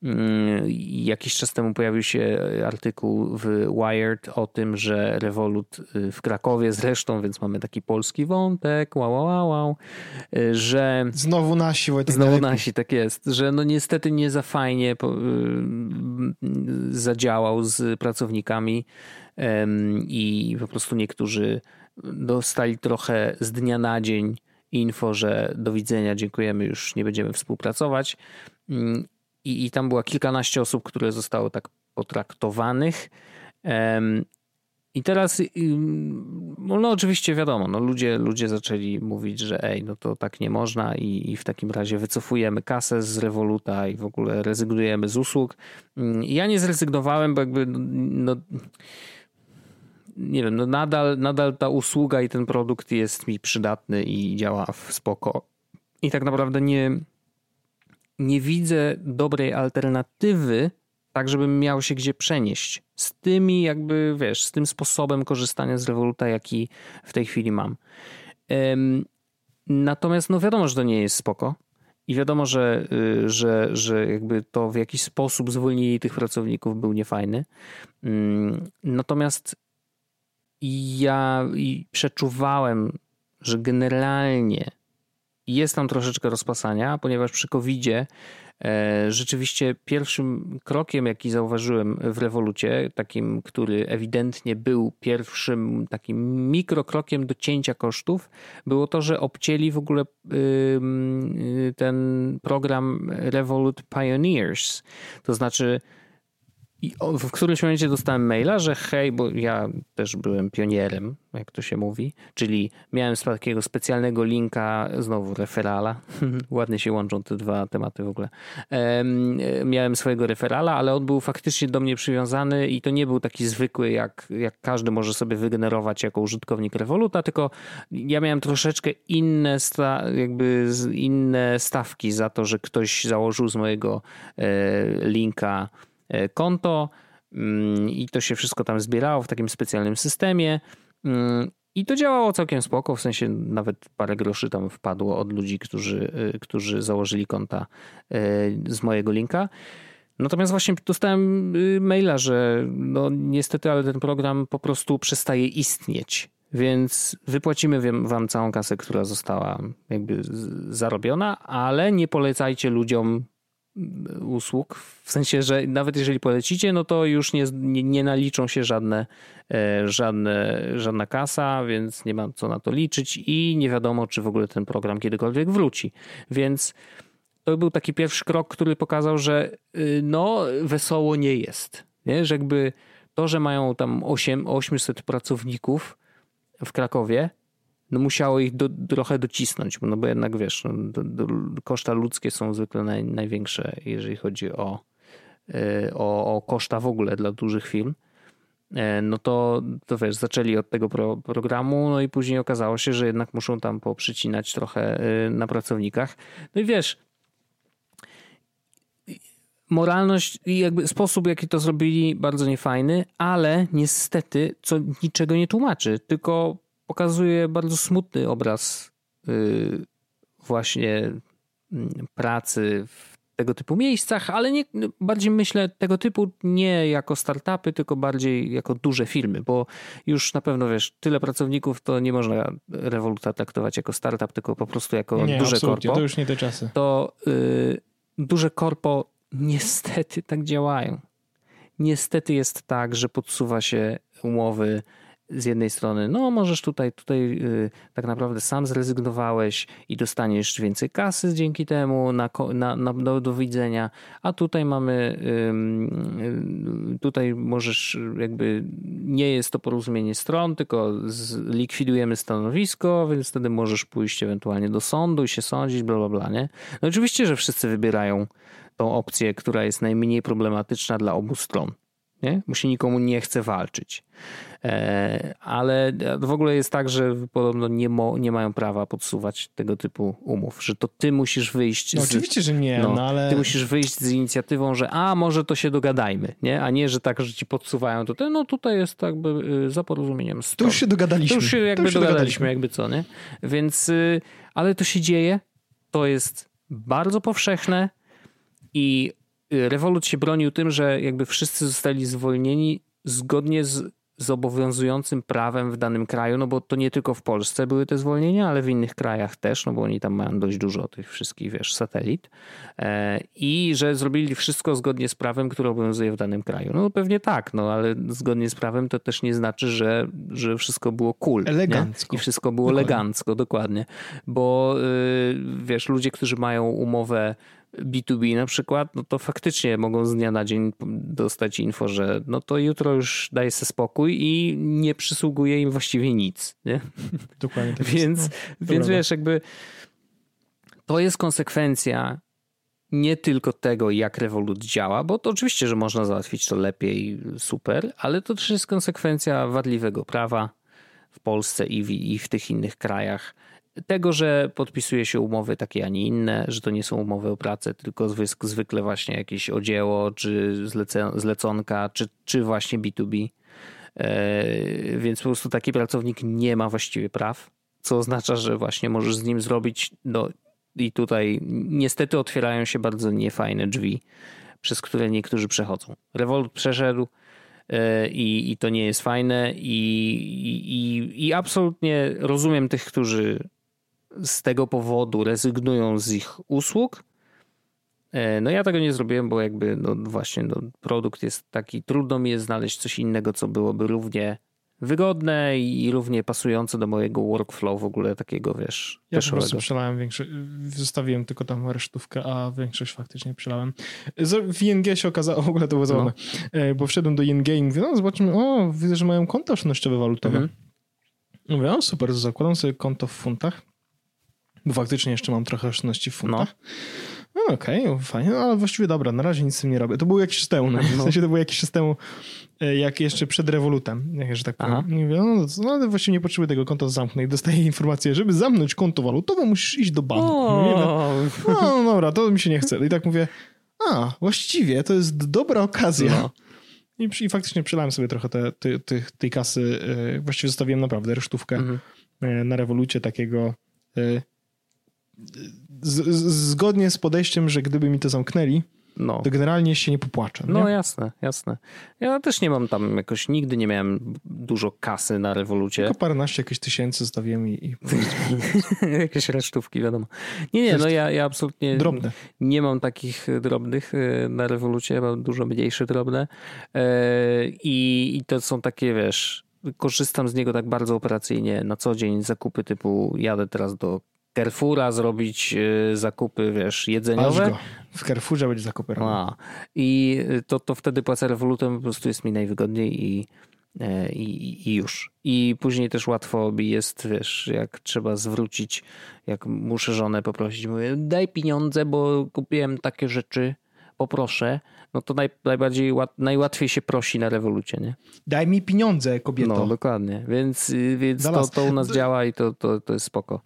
Mm, jakiś czas temu pojawił się artykuł w Wired o tym, że Revolut y, w Krakowie zresztą, więc mamy taki polski wątek, wow, wow, wow, y, że... Znowu nasi, Wojtek. Znowu nasi, tak jest, że no niestety nie za fajnie y, zadziałał z pracownikami i po prostu niektórzy dostali trochę z dnia na dzień info, że do widzenia, dziękujemy, już nie będziemy współpracować mm, i, i tam było kilkanaście osób, które zostały tak potraktowanych. I teraz, no oczywiście wiadomo, no ludzie, ludzie zaczęli mówić, że ej, no to tak nie można i, i w takim razie wycofujemy kasę z Revoluta i w ogóle rezygnujemy z usług. Mm, ja nie zrezygnowałem, bo jakby no, nie wiem, no nadal, nadal ta usługa i ten produkt jest mi przydatny i działa w spoko. I tak naprawdę nie, nie widzę dobrej alternatywy, tak żebym miał się gdzie przenieść. Z tymi jakby, wiesz, z tym sposobem korzystania z Revoluta, jaki w tej chwili mam. Natomiast no wiadomo, że to nie jest spoko. I wiadomo, że, y, że, że jakby to w jakiś sposób zwolnili tych pracowników był niefajny. Mm, natomiast ja przeczuwałem, że generalnie jest tam troszeczkę rozpasania, ponieważ przy COVID-zie e, rzeczywiście pierwszym krokiem, jaki zauważyłem w rewolucie, takim, który ewidentnie był pierwszym takim mikrokrokiem do cięcia kosztów, było to, że obcięli w ogóle ten program Revolut Pioneers. To znaczy, i w którymś momencie dostałem maila, że hej, bo ja też byłem pionierem, jak to się mówi, czyli miałem takiego specjalnego linka, znowu referala, [LAUGHS] ładnie się łączą te dwa tematy w ogóle. Miałem swojego referala, ale on był faktycznie do mnie przywiązany i to nie był taki zwykły, jak, jak każdy może sobie wygenerować jako użytkownik Revoluta, tylko ja miałem troszeczkę inne, sta, jakby inne stawki za to, że ktoś założył z mojego e, linka konto mm, i to się wszystko tam zbierało w takim specjalnym systemie. Mm, I to działało całkiem spoko, w sensie nawet parę groszy tam wpadło od ludzi, którzy, e, którzy założyli konta e, z mojego linka. Natomiast właśnie dostałem y, maila, że no niestety, ale ten program po prostu przestaje istnieć. Więc wypłacimy wam całą kasę, która została jakby zarobiona, ale nie polecajcie ludziom usług, w sensie, że nawet jeżeli polecicie, no to już nie, nie, nie naliczą się żadne, e, żadne, żadna kasa, więc nie ma co na to liczyć i nie wiadomo, czy w ogóle ten program kiedykolwiek wróci. Więc to był taki pierwszy krok, który pokazał, że y, no wesoło nie jest. Nie? Że jakby to, że mają tam 8, 800 pracowników w Krakowie, no musiało ich do, trochę docisnąć, no bo jednak wiesz, no, do, do, koszta ludzkie są zwykle naj, największe, jeżeli chodzi o, e, o, o koszta w ogóle dla dużych firm. E, no to, to wiesz, zaczęli od tego pro, programu, no i później okazało się, że jednak muszą tam poprzycinać trochę e, na pracownikach. No i wiesz, moralność i jakby sposób, jaki to zrobili, bardzo niefajny, ale niestety, co niczego nie tłumaczy, tylko pokazuje bardzo smutny obraz y, właśnie mm, pracy w tego typu miejscach, ale nie, bardziej myślę tego typu nie jako startupy, tylko bardziej jako duże firmy, bo już na pewno wiesz, tyle pracowników to nie można Revoluta traktować jako startup, tylko po prostu jako nie, duże korpo. To już nie te czasy. To y, duże korpo niestety tak działają. Niestety jest tak, że podsuwa się umowy z jednej strony, no możesz tutaj, tutaj yy, tak naprawdę sam zrezygnowałeś i dostaniesz więcej kasy dzięki temu na, na, na do, do widzenia, a tutaj mamy, yy, tutaj możesz jakby, nie jest to porozumienie stron, tylko zlikwidujemy stanowisko, więc wtedy możesz pójść ewentualnie do sądu i się sądzić, bla, bla, bla, nie? No oczywiście, że wszyscy wybierają tą opcję, która jest najmniej problematyczna dla obu stron nie? bo się nikomu nie chce walczyć. E, ale w ogóle jest tak, że podobno nie, mo, nie mają prawa podsuwać tego typu umów, że to ty musisz wyjść. No z, oczywiście, że nie, no, no, ale. Ty musisz wyjść z inicjatywą, że a może to się dogadajmy, nie? A nie, że tak, że ci podsuwają tutaj. No tutaj jest jakby y, za porozumieniem. Stron. To już się dogadaliśmy. To już się jakby już się dogadaliśmy, dogadaliśmy, jakby co, nie? Więc, y, ale to się dzieje. To jest bardzo powszechne i Revolut się bronił tym, że jakby wszyscy zostali zwolnieni zgodnie z z obowiązującym prawem w danym kraju, no bo to nie tylko w Polsce były te zwolnienia, ale w innych krajach też, no bo oni tam mają dość dużo tych wszystkich, wiesz, satelit e, i że zrobili wszystko zgodnie z prawem, które obowiązuje w danym kraju. No pewnie tak, no ale zgodnie z prawem to też nie znaczy, że, że wszystko było cool. Elegancko. Nie? I wszystko było dokładnie. elegancko, dokładnie. Bo yy, wiesz, ludzie, którzy mają umowę B2B na przykład, no to faktycznie mogą z dnia na dzień dostać info, że no to jutro już daje sobie spokój i nie przysługuje im właściwie nic. Nie? [LAUGHS] Dokładnie tak Więc, no, więc wiesz, jakby to jest konsekwencja nie tylko tego, jak Revolut działa, bo to oczywiście, że można załatwić to lepiej, super, ale to też jest konsekwencja wadliwego prawa w Polsce i w, i w tych innych krajach tego, że podpisuje się umowy takie, a nie inne, że to nie są umowy o pracę, tylko zwykle właśnie jakieś odzieło, czy zleconka, czy, czy właśnie B2B. E, więc po prostu taki pracownik nie ma właściwie praw, co oznacza, że właśnie możesz z nim zrobić, no i tutaj niestety otwierają się bardzo niefajne drzwi, przez które niektórzy przechodzą. Revolt przeszedł, e, i, i to nie jest fajne i, i, i absolutnie rozumiem tych, którzy z tego powodu rezygnują z ich usług. E, no ja tego nie zrobiłem, bo jakby no właśnie no, produkt jest taki, trudno mi jest znaleźć coś innego, co byłoby równie wygodne i równie pasujące do mojego workflow w ogóle takiego, wiesz, Ja po prostu przelałem większość, zostawiłem tylko tam resztówkę, a większość faktycznie przelałem. W ING się okazało, w ogóle to było zabawne, no. bo wszedłem do ING i mówię, no zobaczmy, o, widzę, że mają konto oszczędnościowe walutowe. Mhm. Mówię, o super, zakładam sobie konto w funtach bo faktycznie jeszcze mam trochę oszczędności w funtach. No. no Okej, okay, fajnie, no, ale właściwie dobra, na razie nic z tym nie robię. To był jakiś czas temu, no. w sensie to był jakiś czas temu, e, jak jeszcze przed rewolutem, jak że tak powiem. Mówię, no, no ale właściwie nie potrzebuję tego konta zamknąć. Dostaję informację, żeby zamknąć konto walutowe, musisz iść do banku. No, no dobra, to mi się nie chce. I tak mówię, a, właściwie to jest dobra okazja. No. I, I, faktycznie przelałem sobie trochę te, te, te, tej kasy. E, właściwie zostawiłem naprawdę resztówkę mhm. E, na rewolucie takiego z, zgodnie z podejściem, że gdyby mi to zamknęli, no. to generalnie się nie popłaczę. No nie? jasne, jasne. Ja też nie mam tam jakoś, nigdy nie miałem dużo kasy na rewolucie. Tylko paręnaście jakieś tysięcy zostawiłem i... i [LAUGHS] jakieś resztówki, wiadomo. Nie, nie, no ja, ja absolutnie Drobne. nie mam takich drobnych e, na rewolucie, mam dużo mniejsze drobne e, i, i to są takie, wiesz, korzystam z niego tak bardzo operacyjnie na co dzień, zakupy typu jadę teraz do Carrefoura zrobić y, zakupy, wiesz, jedzeniowe. W Carrefourze będzie zakupy A, I to, to wtedy płacę rewolutem, po prostu jest mi najwygodniej i, e, i, i już. I później też łatwo mi jest, wiesz, jak trzeba zwrócić, jak muszę żonę poprosić, mówię, daj pieniądze, bo kupiłem takie rzeczy, poproszę, no to naj, najbardziej, najłatwiej się prosi na rewolucie, nie? Daj mi pieniądze, kobieto. No, dokładnie. Więc, więc to, to u nas działa i to, to, to jest spoko.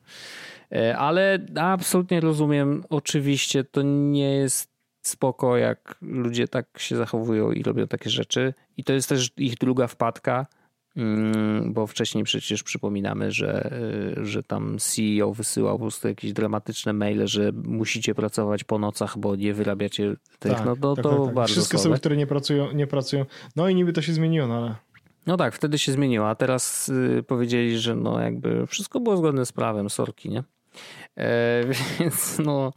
E, ale absolutnie rozumiem, oczywiście to nie jest spoko, jak ludzie tak się zachowują i robią takie rzeczy. I to jest też ich druga wpadka, mm, bo wcześniej przecież przypominamy, że, e, że tam CEO wysyłał po prostu jakieś dramatyczne maile, że musicie pracować po nocach, bo nie wyrabiacie tych. Tak, no to, tak, to tak, tak. bardzo Wszystkie osoby, które nie pracują, nie pracują. No i niby to się zmieniło, no ale... No tak, wtedy się zmieniło, a teraz y, powiedzieli, że no jakby wszystko było zgodne z prawem, sorki, nie? E, [LAUGHS] więc no,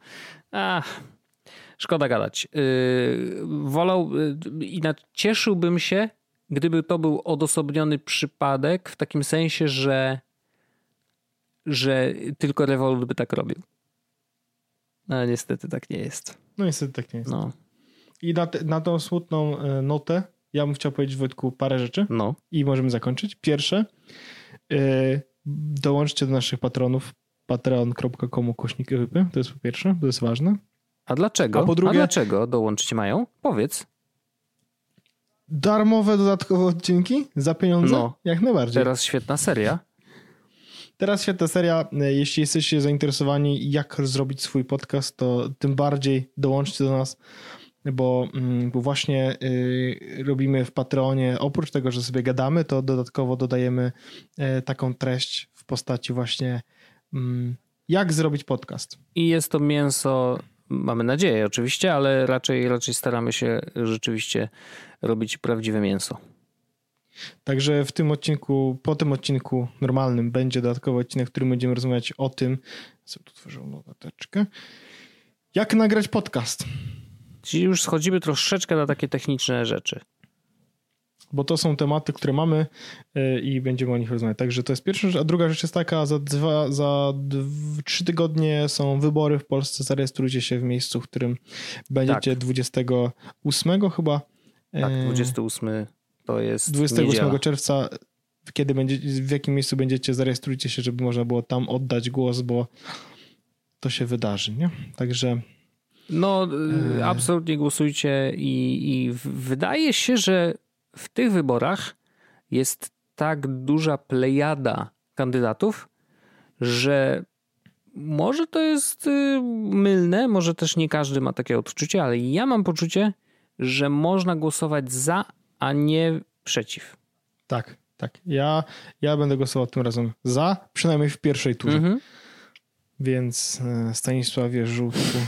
a, szkoda gadać. E, wolał, e, i cieszyłbym się, gdyby to był odosobniony przypadek w takim sensie, że że tylko Revolut by tak robił. Ale niestety tak nie jest. No niestety tak nie jest. No. I na, te, na tą smutną notę ja bym chciał powiedzieć Wojtku parę rzeczy. No. I możemy zakończyć. Pierwsze, yy, dołączcie do naszych patronów patreon.com kośnik wypy. To jest po pierwsze, to jest ważne. A dlaczego? A po drugie, A dlaczego dołączyć mają? Powiedz. Darmowe dodatkowe odcinki za pieniądze? No, jak najbardziej. Teraz świetna seria. Teraz świetna seria. Jeśli jesteście zainteresowani, jak zrobić swój podcast, to tym bardziej dołączcie do nas, bo, mm, bo właśnie y, robimy w Patreonie, oprócz tego, że sobie gadamy, to dodatkowo dodajemy y, taką treść w postaci właśnie jak zrobić podcast. I jest to mięso mamy nadzieję oczywiście, ale raczej, raczej staramy się rzeczywiście robić prawdziwe mięso. Także w tym odcinku, po tym odcinku normalnym będzie dodatkowy odcinek, w którym będziemy rozmawiać o tym, co tu tworzył notateczkę, jak nagrać podcast. Czyli już schodzimy troszeczkę na takie techniczne rzeczy. Bo to są tematy, które mamy y, i będziemy o nich rozmawiać. Także to jest pierwsza rzecz. A druga rzecz jest taka, za, dwa, za dw, trzy tygodnie są wybory w Polsce. Zarejestrujcie się w miejscu, w którym będziecie tak. 28 chyba. Tak, 28 to jest 28 niedziela. czerwca, kiedy będzie, w jakim miejscu będziecie, zarejestrujcie się, żeby można było tam oddać głos, bo to się wydarzy, nie? Także... No, e... absolutnie głosujcie i, i wydaje się, że w tych wyborach jest tak duża plejada kandydatów, że może to jest y, mylne, może też nie każdy ma takie odczucie, ale ja mam poczucie, że można głosować za, a nie przeciw. Tak, tak. Ja, ja będę głosował tym razem za, przynajmniej w pierwszej turze. Mhm. Więc e, Stanisławie Żółtku,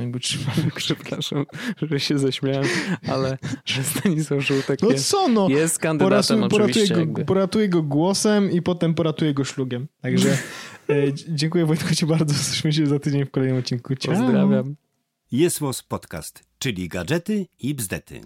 jakby trzymamy Przepraszam, że się zaśmiałem, ale że Stanisław Żółtek no jest, co no, jest kandydatem poratuję, oczywiście. Poratuję go, poratuję go głosem i potem poratuję go szlugiem. Także [LAUGHS] e, dziękuję Wojtku Ci bardzo. Słyszymy się za tydzień w kolejnym odcinku. Ciao. Pozdrawiam. Jest Podcast, czyli gadżety i bzdety.